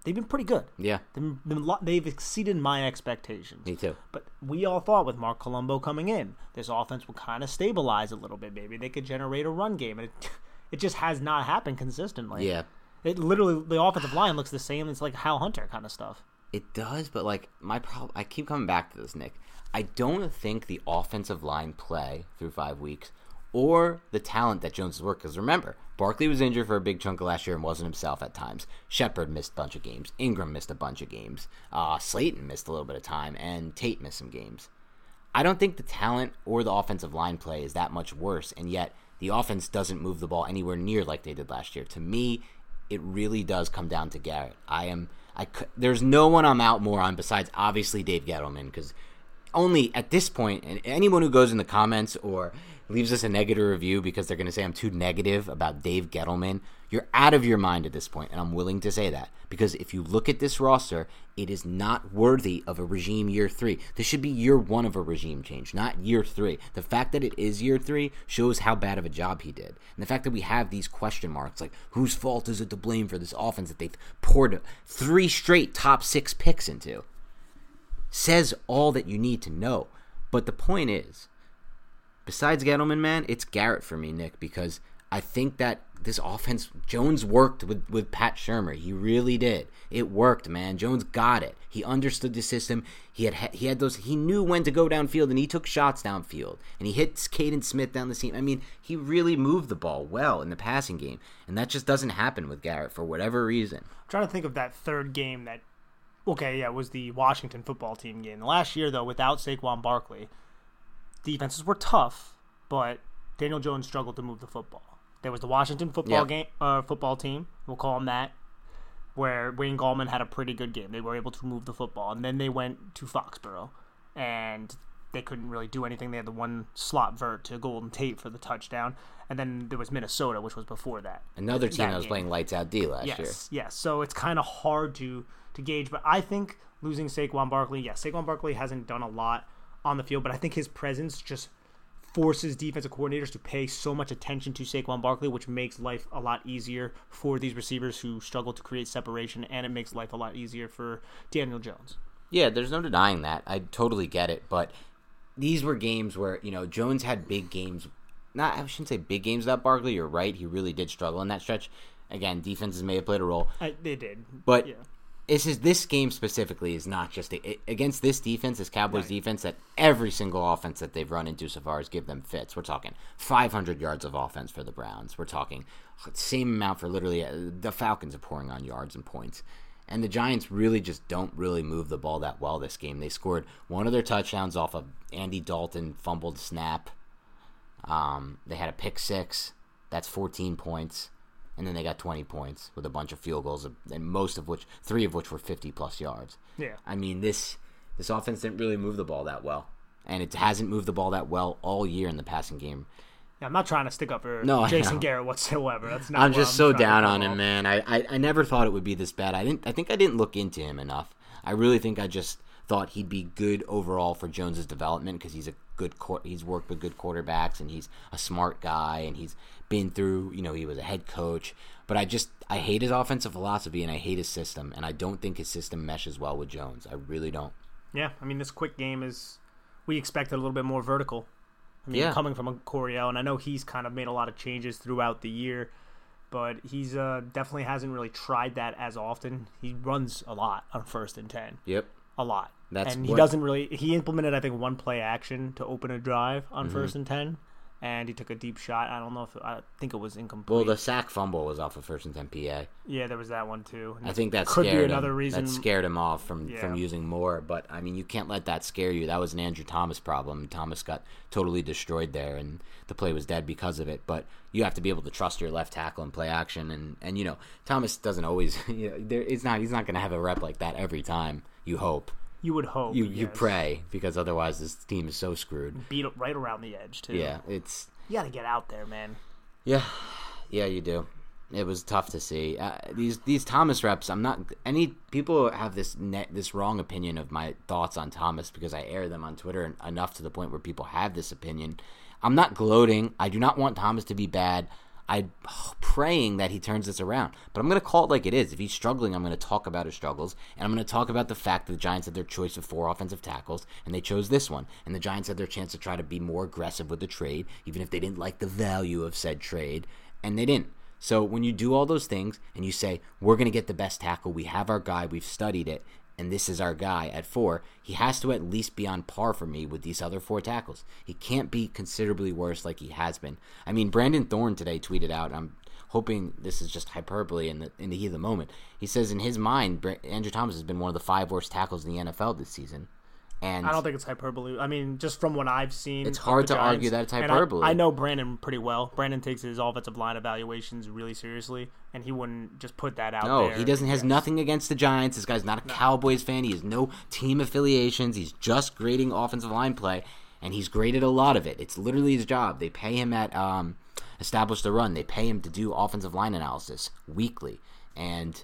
they've been pretty good. Yeah, they've, they've, exceeded my expectations. Me too. But we all thought with Marc Colombo coming in, this offense would kind of stabilize a little bit. Maybe they could generate a run game, and it it just has not happened consistently. Yeah, it literally the offensive line looks the same. It's like Hal Hunter kind of stuff. It does, but like my problem, I keep coming back to this, Nick. I don't think the offensive line play through five weeks or the talent that Jones has worked. Because remember, Barkley was injured for a big chunk of last year and wasn't himself at times. Shepard missed a bunch of games. Engram missed a bunch of games. Uh, Slayton missed a little bit of time, and Tate missed some games. I don't think the talent or the offensive line play is that much worse, and yet the offense doesn't move the ball anywhere near like they did last year. To me, it really does come down to Garrett. I am. I there's no one I'm out more on besides obviously Dave Gettleman because only at this point, and anyone who goes in the comments or leaves us a negative review because they're going to say I'm too negative about Dave Gettleman, you're out of your mind at this point, and I'm willing to say that because if you look at this roster, it is not worthy of a regime year three. This should be year one of a regime change, not year three. The fact that it is year three shows how bad of a job he did, and the fact that we have these question marks like whose fault is it to blame for this offense that they've poured three straight top six picks into says all that you need to know. But the point is, besides Gettleman, man, it's Garrett for me, Nick, because I think that this offense, Jones worked with, with Pat Shurmur. He really did. It worked, man. Jones got it. He understood the system. He had he had those. He knew when to go downfield, and he took shots downfield, and he hit Kaden Smith down the seam. I mean, he really moved the ball well in the passing game, and that just doesn't happen with Garrett for whatever reason. I'm trying to think of that third game that okay, yeah, it was the Washington football team game. Last year, though, without Saquon Barkley, defenses were tough, but Daniel Jones struggled to move the football. There was the Washington football Yeah. game, uh, football team. We'll call them that, where Wayne Gallman had a pretty good game. They were able to move the football, and then they went to Foxborough, and they couldn't really do anything. They had the one slot vert to Golden Tate for the touchdown, and then there was Minnesota, which was before that. Another team That that was game. playing lights out D last year. Yes, yes. So it's kind of hard to to gauge, but I think losing Saquon Barkley, yes, Saquon Barkley hasn't done a lot on the field, but I think his presence just forces defensive coordinators to pay so much attention to Saquon Barkley, which makes life a lot easier for these receivers who struggle to create separation, and it makes life a lot easier for Daniel Jones. Yeah, there's no denying that. I totally get it, but these were games where you know Jones had big games. Not I shouldn't say big games without Barkley. You're right. He really did struggle in that stretch. Again, defenses may have played a role, I, they did, but yeah. This is this game specifically is not just a, against this defense, this Cowboys defense that every single offense that they've run into so far has give them fits. We're talking 500 yards of offense for the Browns. We're talking same amount for literally uh, the Falcons are pouring on yards and points. And the Giants really just don't really move the ball that well this game. They scored one of their touchdowns off of Andy Dalton fumbled snap. Um, they had a pick six. That's 14 points. And then they got 20 points with a bunch of field goals, and most of which, three of which were 50 plus yards. Yeah. I mean, this this offense didn't really move the ball that well, and it hasn't moved the ball that well all year in the passing game. Yeah, I'm not trying to stick up for No, Jason. Garrett whatsoever. That's not. I'm just so trying to down on him, man. I, I I never thought it would be this bad. I didn't. I think I didn't look into him enough. I really think I just thought he'd be good overall for Jones's development because he's a good. He's worked with good quarterbacks and he's a smart guy and he's been through. You know, he was a head coach. But I just I hate his offensive philosophy and I hate his system and I don't think his system meshes well with Jones. I really don't. Yeah, I mean, this quick game is we expected a little bit more vertical. I mean, Yeah. coming from a Coryell, and I know he's kind of made a lot of changes throughout the year, but he's uh, definitely hasn't really tried that as often. He runs a lot on first and ten, Yep. A lot, That's and he what- doesn't really. He implemented, I think, one play action to open a drive on Mm-hmm. first and ten, and he took a deep shot. I don't know if I think it was incomplete. Well, the sack fumble was off of first and ten PA. yeah, there was that one too. And I think that could be scared another him. reason. that scared him off from Yeah. from using more. But I mean, you can't let that scare you. That was an Andrew Thomas problem. Thomas got totally destroyed there, and the play was dead because of it. But you have to be able to trust your left tackle and play action. And and you know, Thomas doesn't always. You know, there, it's not. He's not going to have a rep like that every time. You hope. you would hope You you pray because otherwise this team is so screwed. beat it right around the edge too. Yeah, it's you got to get out there, man. Yeah, yeah, you do. It was tough to see uh, these these Thomas reps. I'm not any people have this net this wrong opinion of my thoughts on Thomas because I air them on Twitter enough to the point where people have this opinion. I'm not gloating. I do not want Thomas to be bad. I'm praying that he turns this around, but I'm going to call it like it is. If he's struggling, I'm going to talk about his struggles, and I'm going to talk about the fact that the Giants had their choice of four offensive tackles, and they chose this one, and the Giants had their chance to try to be more aggressive with the trade, even if they didn't like the value of said trade, and they didn't. So when you do all those things and you say, we're going to get the best tackle, we have our guy, we've studied it, and this is our guy at four, he has to at least be on par for me with these other four tackles. He can't be considerably worse like he has been. I mean, Brandon Thorn today tweeted out, I'm hoping this is just hyperbole in the, in the heat of the moment. He says in his mind, Andrew Thomas has been one of the five worst tackles in the NFL this season. And I don't think it's hyperbole. I mean, just from what I've seen, It's hard to argue that it's and I- hyperbole. I, know Brandon pretty well. Brandon takes his offensive line evaluations really seriously, and he wouldn't just put that out No, there. he doesn't has nothing against the Giants. This guy's not a Cowboys fan. He has no team affiliations. He's just grading offensive line play, and he's graded a lot of it. It's literally his job. They pay him at um, establish the run. They pay him to do offensive line analysis weekly, and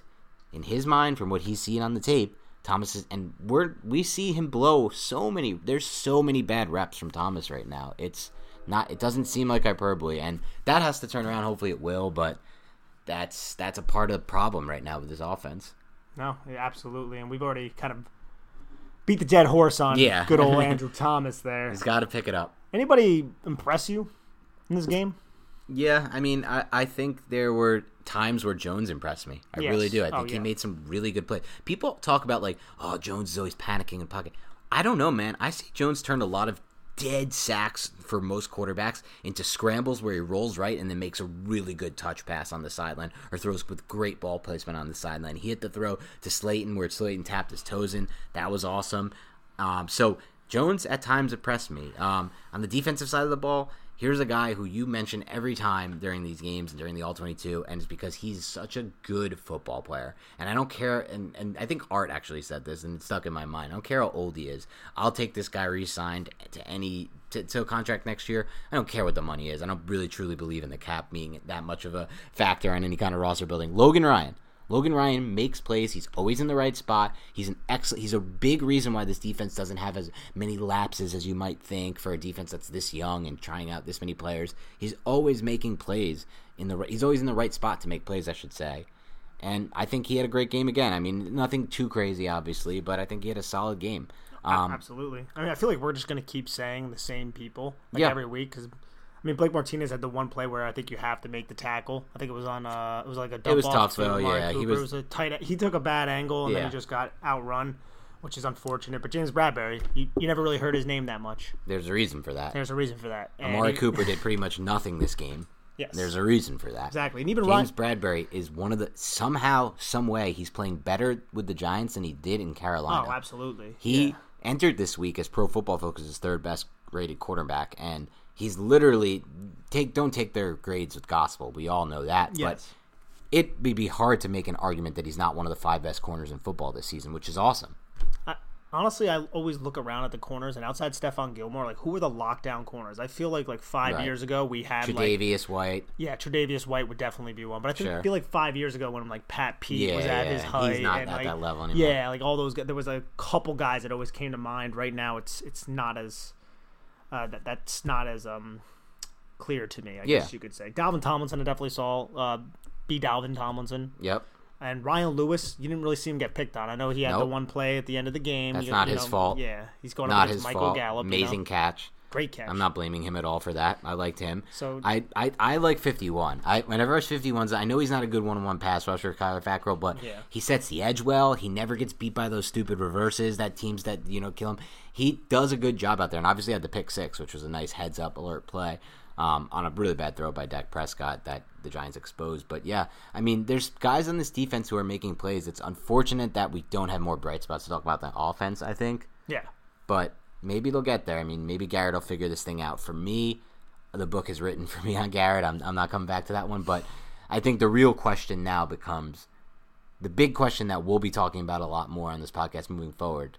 in his mind, from what he's seen on the tape, Thomas is, and we're we see him blow so many. There's so many bad reps from Thomas right now. It's not. It doesn't seem like hyperbole, and that has to turn around. Hopefully, it will. But that's that's a part of the problem right now with this offense. No, absolutely, and we've already kind of beat the dead horse on Yeah. good old Andrew Thomas there. He's got to pick it up. Anybody impress you in this game? Yeah, I mean, I, I think there were times where Jones impressed me. I Yes. really do. I Oh, think he made some really good plays. People talk about like, oh, Jones is always panicking in pocket. I don't know, man. I see Jones turned a lot of dead sacks for most quarterbacks into scrambles where he rolls right and then makes a really good touch pass on the sideline or throws with great ball placement on the sideline. He hit the throw to Slayton where Slayton tapped his toes in. That was awesome. Um, so Jones at times impressed me. Um, on the defensive side of the ball, here's a guy who you mention every time during these games and during the all 22 and it's because he's such a good football player. And i don't care and, and i think art actually said this and it stuck in my mind. I don't care how old he is. I'll take this guy re-signed to any to, to a contract next year. I don't care what the money is. I don't really truly believe in the cap being that much of a factor on any kind of roster building. Logan ryan Logan Ryan makes plays. He's always in the right spot. He's an excellent. He's a big reason why this defense doesn't have as many lapses as you might think for a defense that's this young and trying out this many players. He's always making plays in the. He's always in the right spot to make plays, I should say. And I think he had a great game again. I mean, nothing too crazy, obviously, but I think he had a solid game. Um, Absolutely. I mean, I feel like we're just going to keep saying the same people like Yeah. every week because. I mean, Blake Martinez had the one play where I think you have to make the tackle. I think it was on. Uh, it was like a dump was off tough, to though, Amari yeah, he was- It was a tight. He took a bad angle and then he just got outrun, which is unfortunate. But James Bradberry, you, you never really heard his name that much. there's a reason for that. There's a reason for that. And Amari he- Cooper did pretty much nothing this game. Yes. There's a reason for that. Exactly. And even James Ryan- Bradberry is one of the somehow, some way, he's playing better with the Giants than he did in Carolina. Oh, absolutely. He Yeah. entered this week as Pro Football Focus's third best rated quarterback, and he's literally take don't take their grades with gospel. We all know that, Yes. but it would be hard to make an argument that he's not one of the five best corners in football this season, which is awesome. I, honestly, I always look around at the corners and outside Stephon Gilmore, like who are the lockdown corners? I feel like like five Right. years ago we had like Tre'Davious White, yeah, Tre'Davious White would definitely be one, but I think Sure. feel like five years ago when I'm like Pat Pete was Yeah, at his yeah, height, he's not and, at like, that level anymore. Yeah, like all those guys. There was a couple guys that always came to mind. Right now, it's it's not as uh, that that's not as um clear to me. I Yeah. guess you could say. Dalvin Tomlinson, I definitely saw. Uh, be Dalvin Tomlinson. yep, And Ryan Lewis, you didn't really see him get picked on. I know he had the one play at the end of the game. That's You- not you his know, fault. Yeah, he's going not up his Michael fault. Gallup. you know. Amazing catch. Great catch. I'm not blaming him at all for that. I liked him. So- I, I, I like 51. I whenever it's 51s, I know he's not a good one-on-one pass rusher, Kyler Fackrell, but Yeah. he sets the edge well. He never gets beat by those stupid reverses that teams that you know kill him. He does a good job out there, and obviously had the pick six, which was a nice heads-up alert play. Um, on a really bad throw by Dak Prescott that the Giants exposed. But yeah, I mean, there's guys on this defense who are making plays. It's unfortunate that we don't have more bright spots to talk about than offense, I think yeah. but maybe they'll get there. I mean, maybe Garrett will figure this thing out. For me, the book is written for me on Garrett. I'm, I'm not coming back to that one, but I think the real question now becomes the big question that we'll be talking about a lot more on this podcast moving forward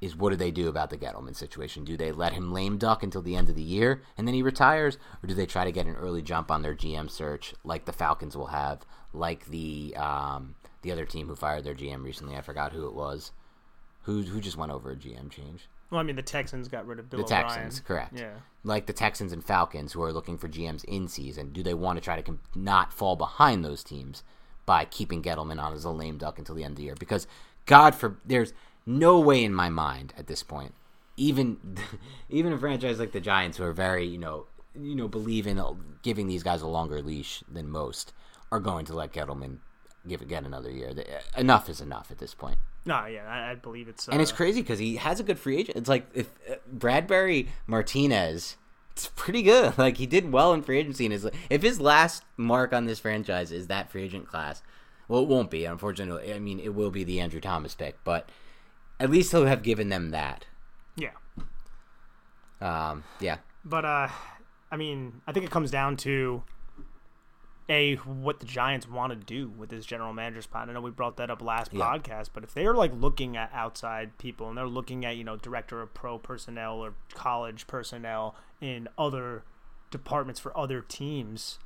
is what do they do about the Gettleman situation? Do they let him lame duck until the end of the year and then he retires, or do they try to get an early jump on their GM search, like the Falcons will have, like the um, the other team who fired their GM recently? I forgot who it was. Who who just went over a GM change? Well, I mean, the Texans got rid of Bill The O'Brien. Texans, correct. Yeah. Like the Texans and Falcons, who are looking for GMs in season, do they want to try to com- not fall behind those teams by keeping Gettleman on as a lame duck until the end of the year? Because God for there's no way in my mind at this point, even even a franchise like the Giants, who are very you know you know believe in giving these guys a longer leash than most, are going to let Gettleman give it get another year. Enough is enough at this point. No, yeah, I, I believe it's. Uh, And it's crazy because he has a good free agent. It's like if uh, Bradberry Martinez, it's pretty good. Like he did well in free agency, and his if his last mark on this franchise is that free agent class, well, it won't be. Unfortunately, I mean, it will be the Andrew Thomas pick, but at least he'll have given them that. Yeah. Um, yeah, But uh, I mean, I think it comes down to a what the Giants want to do with this general manager spot. I know we brought that up last Yeah. podcast, but if they're like looking at outside people and they're looking at you know director of pro personnel or college personnel in other departments for other teams.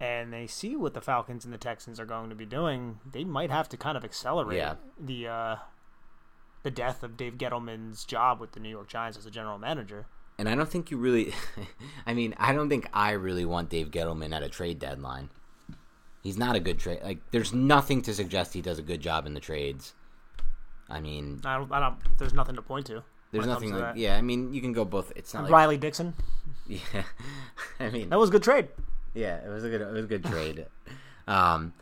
And they see what the Falcons and the Texans are going to be doing. They might have to kind of accelerate Yeah. the uh, the death of Dave Gettleman's job with the New York Giants as a general manager. And I don't think you really. I mean, I don't think I really want Dave Gettleman at a trade deadline. He's not a good trade. Like, there's nothing to suggest he does a good job in the trades. I mean, I don't, I don't. There's nothing to point to. there's nothing like. that. Yeah, I mean, you can go both. It's not like. Riley Dixon. Yeah, I mean, That was a good trade. Yeah, it was a good it was a good trade. Um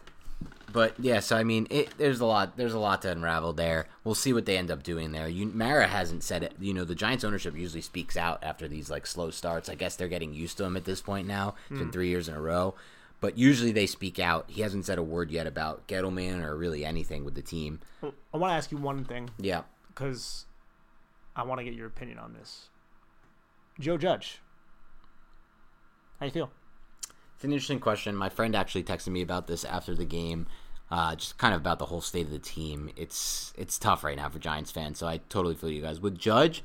but yeah, so I mean, it, there's a lot there's a lot to unravel there. We'll see what they end up doing there. You, Mara hasn't said it. You know, the Giants ownership usually speaks out after these like slow starts. I guess they're getting used to him at this point now. It's been hmm. three years in a row, but usually they speak out. He hasn't said a word yet about Gettleman or really anything with the team. I want to ask you one thing Yeah, because I want to get your opinion on this. Joe Judge. How you feel? It's an interesting question. My friend actually texted me about this after the game, uh, just kind of about the whole state of the team. It's it's tough right now for Giants fans, so I totally feel you guys. With Judge,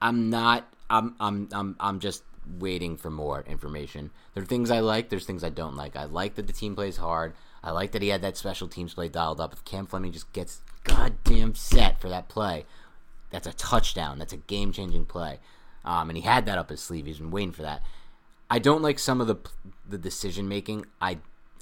I'm not. I'm I'm I'm I'm just waiting for more information. There are things I like. There's things I don't like. I like that the team plays hard. I like that he had that special teams play dialed up. If Cam Fleming just gets goddamn set for that play, that's a touchdown. That's a game changing play. Um, and he had that up his sleeve. He's been waiting for that. I don't like some of the the decision making. I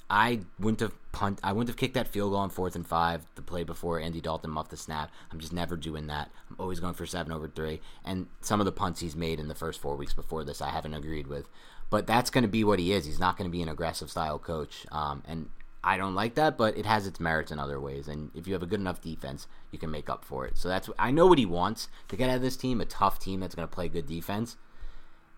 I wouldn't have punt. I wouldn't have kicked that field goal on fourth and five. The play before Andy Dalton muffed the snap. I'm just never doing that. I'm always going for seven over three. And some of the punts he's made in the first four weeks before this, I haven't agreed with. But that's going to be what he is. He's not going to be an aggressive style coach. Um, and I don't like that, but it has its merits in other ways. And if you have a good enough defense, you can make up for it. So that's I know what he wants to get out of this team, a tough team that's going to play good defense.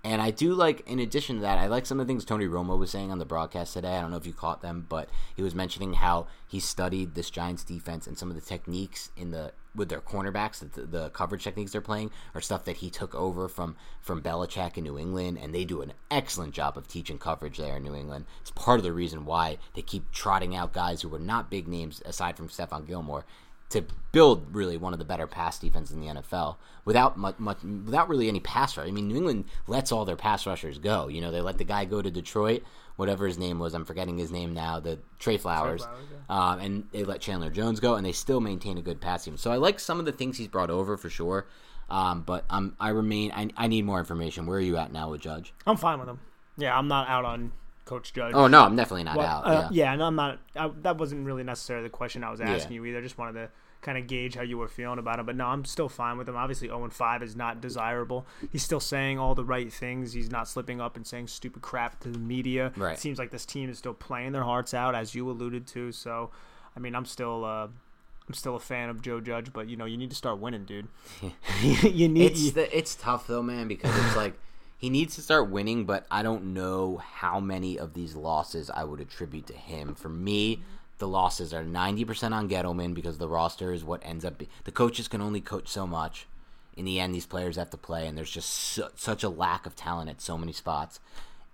And I do like, in addition to that, I like some of the things Tony Romo was saying on the broadcast today. I don't know if you caught them, but he was mentioning how he studied this Giants defense and some of the techniques in the with their cornerbacks, the, the coverage techniques they're playing, are stuff that he took over from from Belichick in New England, and they do an excellent job of teaching coverage there in New England. It's part of the reason why they keep trotting out guys who are not big names aside from Stephon Gilmore to build really one of the better pass defenses in the NFL without much, much without really any pass rush. I mean, New England lets all their pass rushers go. You know, they let the guy go to Detroit, whatever his name was. I'm forgetting his name now. The Trey Flowers, Flowers, um, and they let Chandler Jones go, and they still maintain a good pass team. So I like some of the things he's brought over for sure. Um, but um, I remain. I, I need more information. Where are you at now with Judge? I'm fine with him. Yeah, I'm not out on Coach Judge. Oh no, I'm definitely not Well, out. uh, yeah. yeah, and I'm not. I, that wasn't really necessarily the question I was asking Yeah. you either. I just wanted to kind of gauge how you were feeling about him. But no, I'm still fine with him. Obviously, 0 5 is not desirable. He's still saying all the right things. He's not slipping up and saying stupid crap to the media. Right. It seems like this team is still playing their hearts out, as you alluded to. So, I mean, I'm still. Uh, I'm still a fan of Joe Judge, but you know you need to start winning, dude. you need. It's the, it's tough though, man, because it's like he needs to start winning, but I don't know how many of these losses I would attribute to him. For me, the losses are ninety percent on Gettleman because the roster is what ends up. Be, the coaches can only coach so much. In the end, these players have to play, and there's just su- such a lack of talent at so many spots.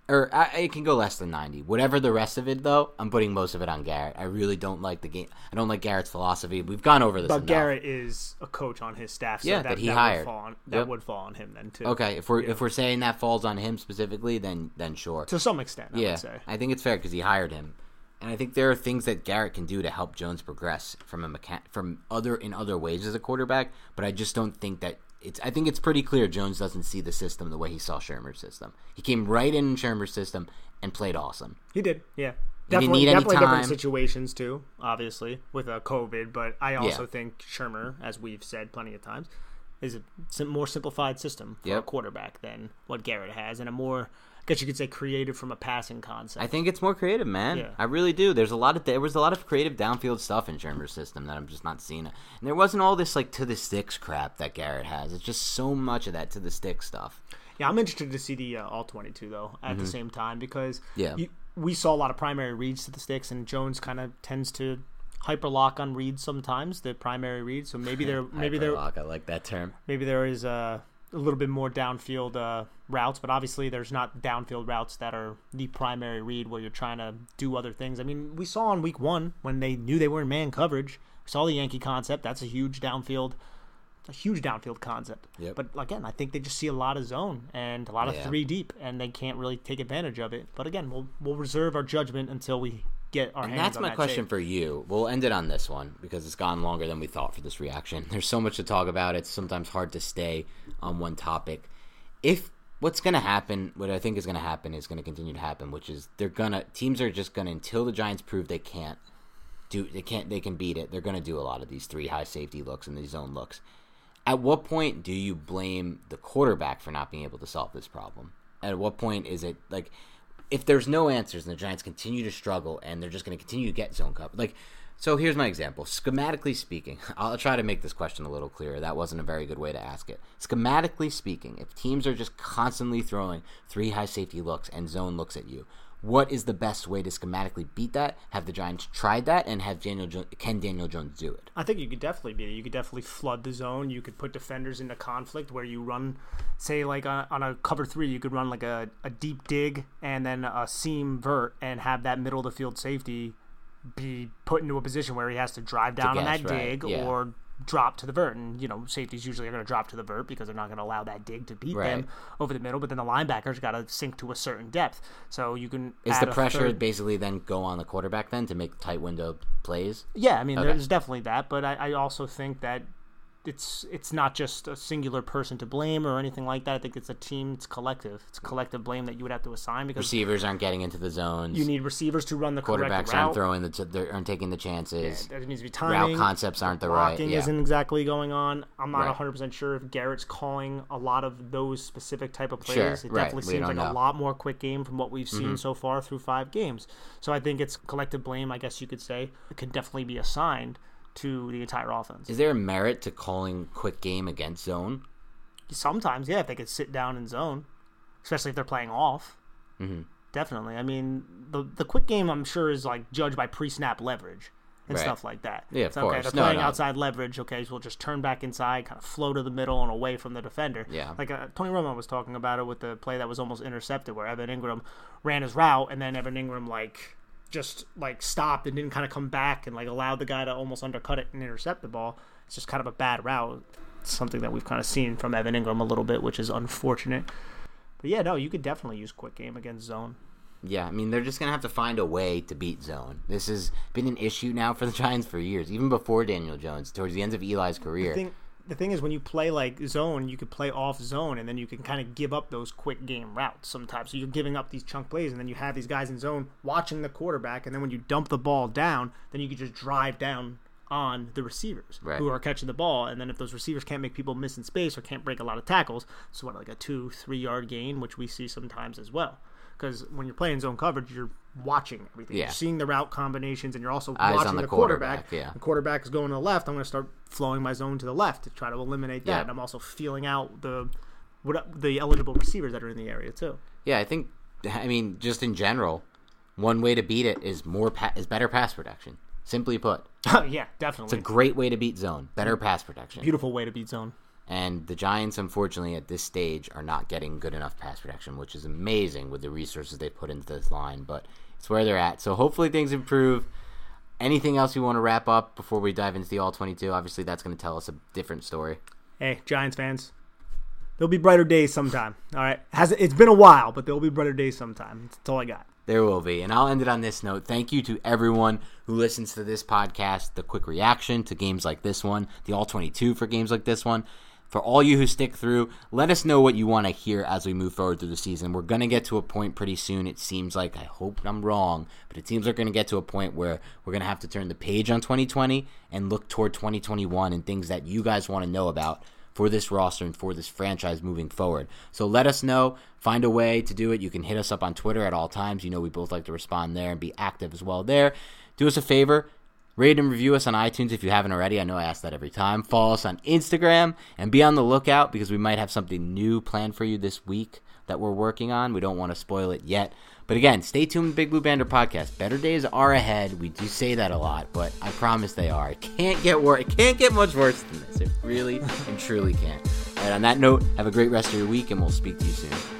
Er, or I, it can go less than ninety. Whatever the rest of it, though, I'm putting most of it on Garrett. I really don't like the game. I don't like Garrett's philosophy. We've gone over this. but enough. Garrett is a coach on his staff, so Yeah, that, that he would hired. fall on, that Yep. would fall on him then too. Okay, if we're if we're saying that falls on him specifically, then then sure. to some extent, I yeah, would say. I think it's fair because he hired him, and I think there are things that Garrett can do to help Jones progress from a mechan- from other in other ways as a quarterback. But I just don't think that it's. I think it's pretty clear Jones doesn't see the system the way he saw Shurmur's system. He came right in Shurmur's system and played awesome. He did, yeah. didn't Definitely, need any definitely different situations too, obviously with uh, COVID. But I also Yeah. think Shurmur, as we've said plenty of times, is a sim- more simplified system for a quarterback than what Garrett has, and a more, I guess you could say, creative from a passing concept. I think it's more creative, man. Yeah. I really do. There's a lot of there was a lot of creative downfield stuff in Shurmur's system that I'm just not seeing. And there wasn't all this like to the sticks crap that Garrett has. It's just so much of that to the stick stuff. Yeah, I'm interested to see the uh, all 22 though at the same time because Mm-hmm. Yeah. you, we saw a lot of primary reads to the sticks, and Jones kind of tends to hyperlock on reads sometimes. The primary reads, so maybe there maybe there I like that term. maybe there is uh a little bit more downfield uh, routes, but obviously there's not downfield routes that are the primary read where you're trying to do other things. I mean, we saw in week one when they knew they were in man coverage, we saw the Yankee concept. That's a huge downfield, a huge downfield concept. Yep. But again, I think they just see a lot of zone and a lot of Yeah. three deep, and they can't really take advantage of it. But again, we'll we'll reserve our judgment until we get our And hands that's my that question tape. for you. We'll end it on this one because it's gone longer than we thought for this reaction. There's so much to talk about. It's sometimes hard to stay on one topic. If what's going to happen, what I think is going to happen is going to continue to happen, which is they're going to teams are just going to until the Giants prove they can't do they can't they can beat it. They're going to do a lot of these three high safety looks and these zone looks. At what point do you blame the quarterback for not being able to solve this problem? At what point is it like if there's no answers and the Giants continue to struggle and they're just going to continue to get zone cover? Like, so here's my example. Schematically speaking, I'll try to make this question a little clearer. That wasn't a very good way to ask it. Schematically speaking, if teams are just constantly throwing three high safety looks and zone looks at you, what is the best way to schematically beat that? Have the Giants tried that, and have Daniel jo- can Daniel Jones do it? I think you could definitely beat it. You could definitely flood the zone. You could put defenders into conflict where you run, say, like on, on a cover three, you could run like a, a deep dig and then a seam vert and have that middle of the field safety be put into a position where he has to drive down on guess, that right, dig yeah. or drop to the vert. And, you know, safeties usually are going to drop to the vert because they're not going to allow that dig to beat them over the middle. But then the linebackers got to sink to a certain depth. So you can. Is the pressure third- basically then go on the quarterback then to make tight window plays? Yeah, I mean, Okay. there's definitely that, but I, I also think that it's it's not just a singular person to blame or anything like that. I think it's a team, it's collective. It's collective blame that you would have to assign because Receivers aren't getting into the zones. you need receivers to run the correct quarterbacks route. aren't throwing the t- they aren't taking the chances. There needs to be Route timing. concepts aren't the right. Blocking Yeah. isn't exactly going on. I'm not Right. 100% sure if Garrett's calling a lot of those specific type of Sure, plays. it right. definitely We seems like know. Mm-hmm. a lot more quick game from what we've seen so far through five games. So I think it's collective blame, I guess you could say. It can definitely be assigned to the entire offense. Is there a merit to calling quick game against zone? Sometimes, yeah, if they could sit down in zone, especially if they're playing off. Mm-hmm. Definitely. I mean, the the quick game, I'm sure, is like judged by pre-snap leverage and Right. stuff like that. Yeah, of It's okay, course. they're No, playing no. outside leverage. Okay, so we'll just turn back inside, kind of flow to the middle and away from the defender. Yeah. Like uh, Tony Romo was talking about it with the play that was almost intercepted, where Evan Engram ran his route, and then Evan Engram like just like stopped and didn't kind of come back and like allowed the guy to almost undercut it and intercept the ball. It's just kind of a bad route. It's something that we've kind of seen from Evan Engram a little bit, which is unfortunate. But yeah, no, you could definitely use quick game against zone. Yeah, I mean they're just gonna have to find a way to beat zone. This has been an issue now for the Giants for years, even before Daniel Jones, towards the end of Eli's career. The thing, is, when you play like zone, you could play off zone, and then you can kind of give up those quick game routes sometimes. So you're giving up these chunk plays, and then you have these guys in zone watching the quarterback, and then when you dump the ball down, then you can just drive down on the receivers Right. who are catching the ball, and then if those receivers can't make people miss in space or can't break a lot of tackles, so what like a two, three yard gain, which we see sometimes as well. Because when you're playing zone coverage, you're watching everything. Yeah. You're seeing the route combinations, and you're also Eyes watching the the quarterback. quarterback, yeah. The quarterback is going to the left. I'm going to start flowing my zone to the left to try to eliminate that. Yeah. And I'm also feeling out the what the eligible receivers that are in the area too. Yeah, I think. I mean, just in general, one way to beat it is more pa- is better pass protection. Simply put, yeah, definitely. it's a great way to beat zone. Better pass protection. beautiful way to beat zone. And the Giants, unfortunately, at this stage, are not getting good enough pass protection, which is amazing with the resources they put into this line. But it's where they're at. So hopefully things improve. Anything else you want to wrap up before we dive into the All 22? Obviously, that's going to tell us a different story. Hey, Giants fans, there'll be brighter days sometime. All right, has it's been a while, but there'll be brighter days sometime. That's all I got. There will be. And I'll end it on this note. Thank you to everyone who listens to this podcast, the quick reaction to games like this one, the All 22 for games like this one. For all you who stick through, let us know what you want to hear as we move forward through the season. We're going to get to a point pretty soon. It seems like, I hope I'm wrong, but it seems like we're going to get to a point where we're going to have to turn the page on 2020 and look toward 2021 and things that you guys want to know about for this roster and for this franchise moving forward. So let us know. Find a way to do it. You can hit us up on Twitter at all times. You know we both like to respond there and be active as well there. Do us a favor. Rate and review us on iTunes if you haven't already. I know I ask that every time. Follow us on Instagram and be on the lookout because we might have something new planned for you this week that we're working on. We don't want to spoil it yet. But again, stay tuned with Big Blue Banter podcast. Better days are ahead. We do say that a lot, but I promise they are. It can't get worse. It can't get much worse than this. It really and truly can't. And on that note, have a great rest of your week, and we'll speak to you soon.